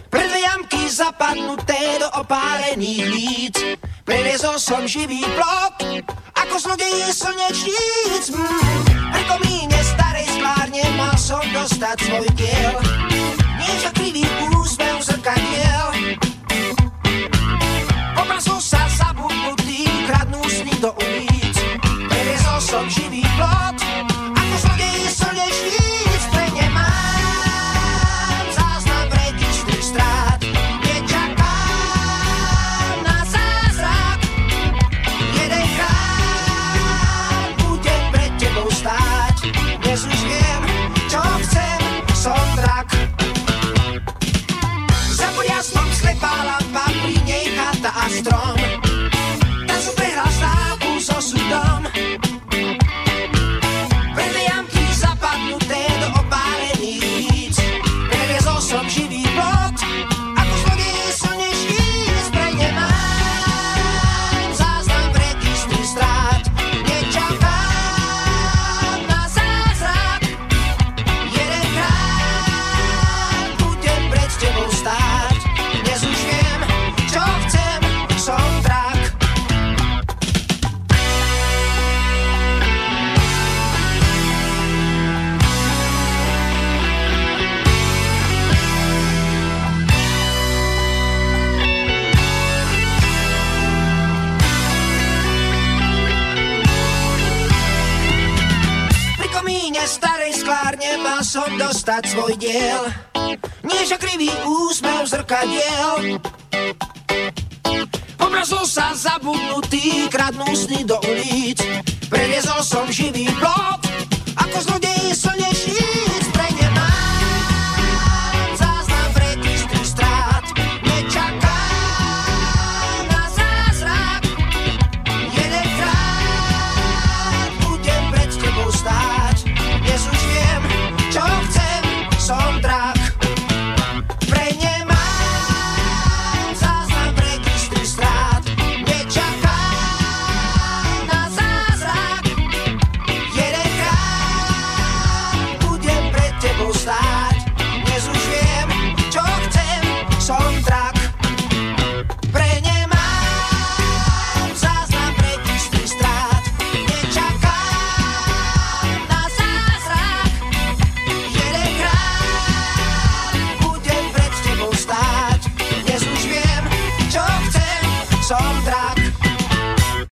Pre dve jamky zapadnuté do opálených líc. Preliezol som živý plot, ako zlodej slnečníc. Mm. Pri komíne starej sklárne mal som dostať svoj diel. Niečo krivý úsmev zrkadiel. Preliezol som živý plot, svoj diel. Nieža krivý úsmev zrkadiel. Obrazol sa zabudnutý, kradnú sny do ulic. Preliezol som živý plot.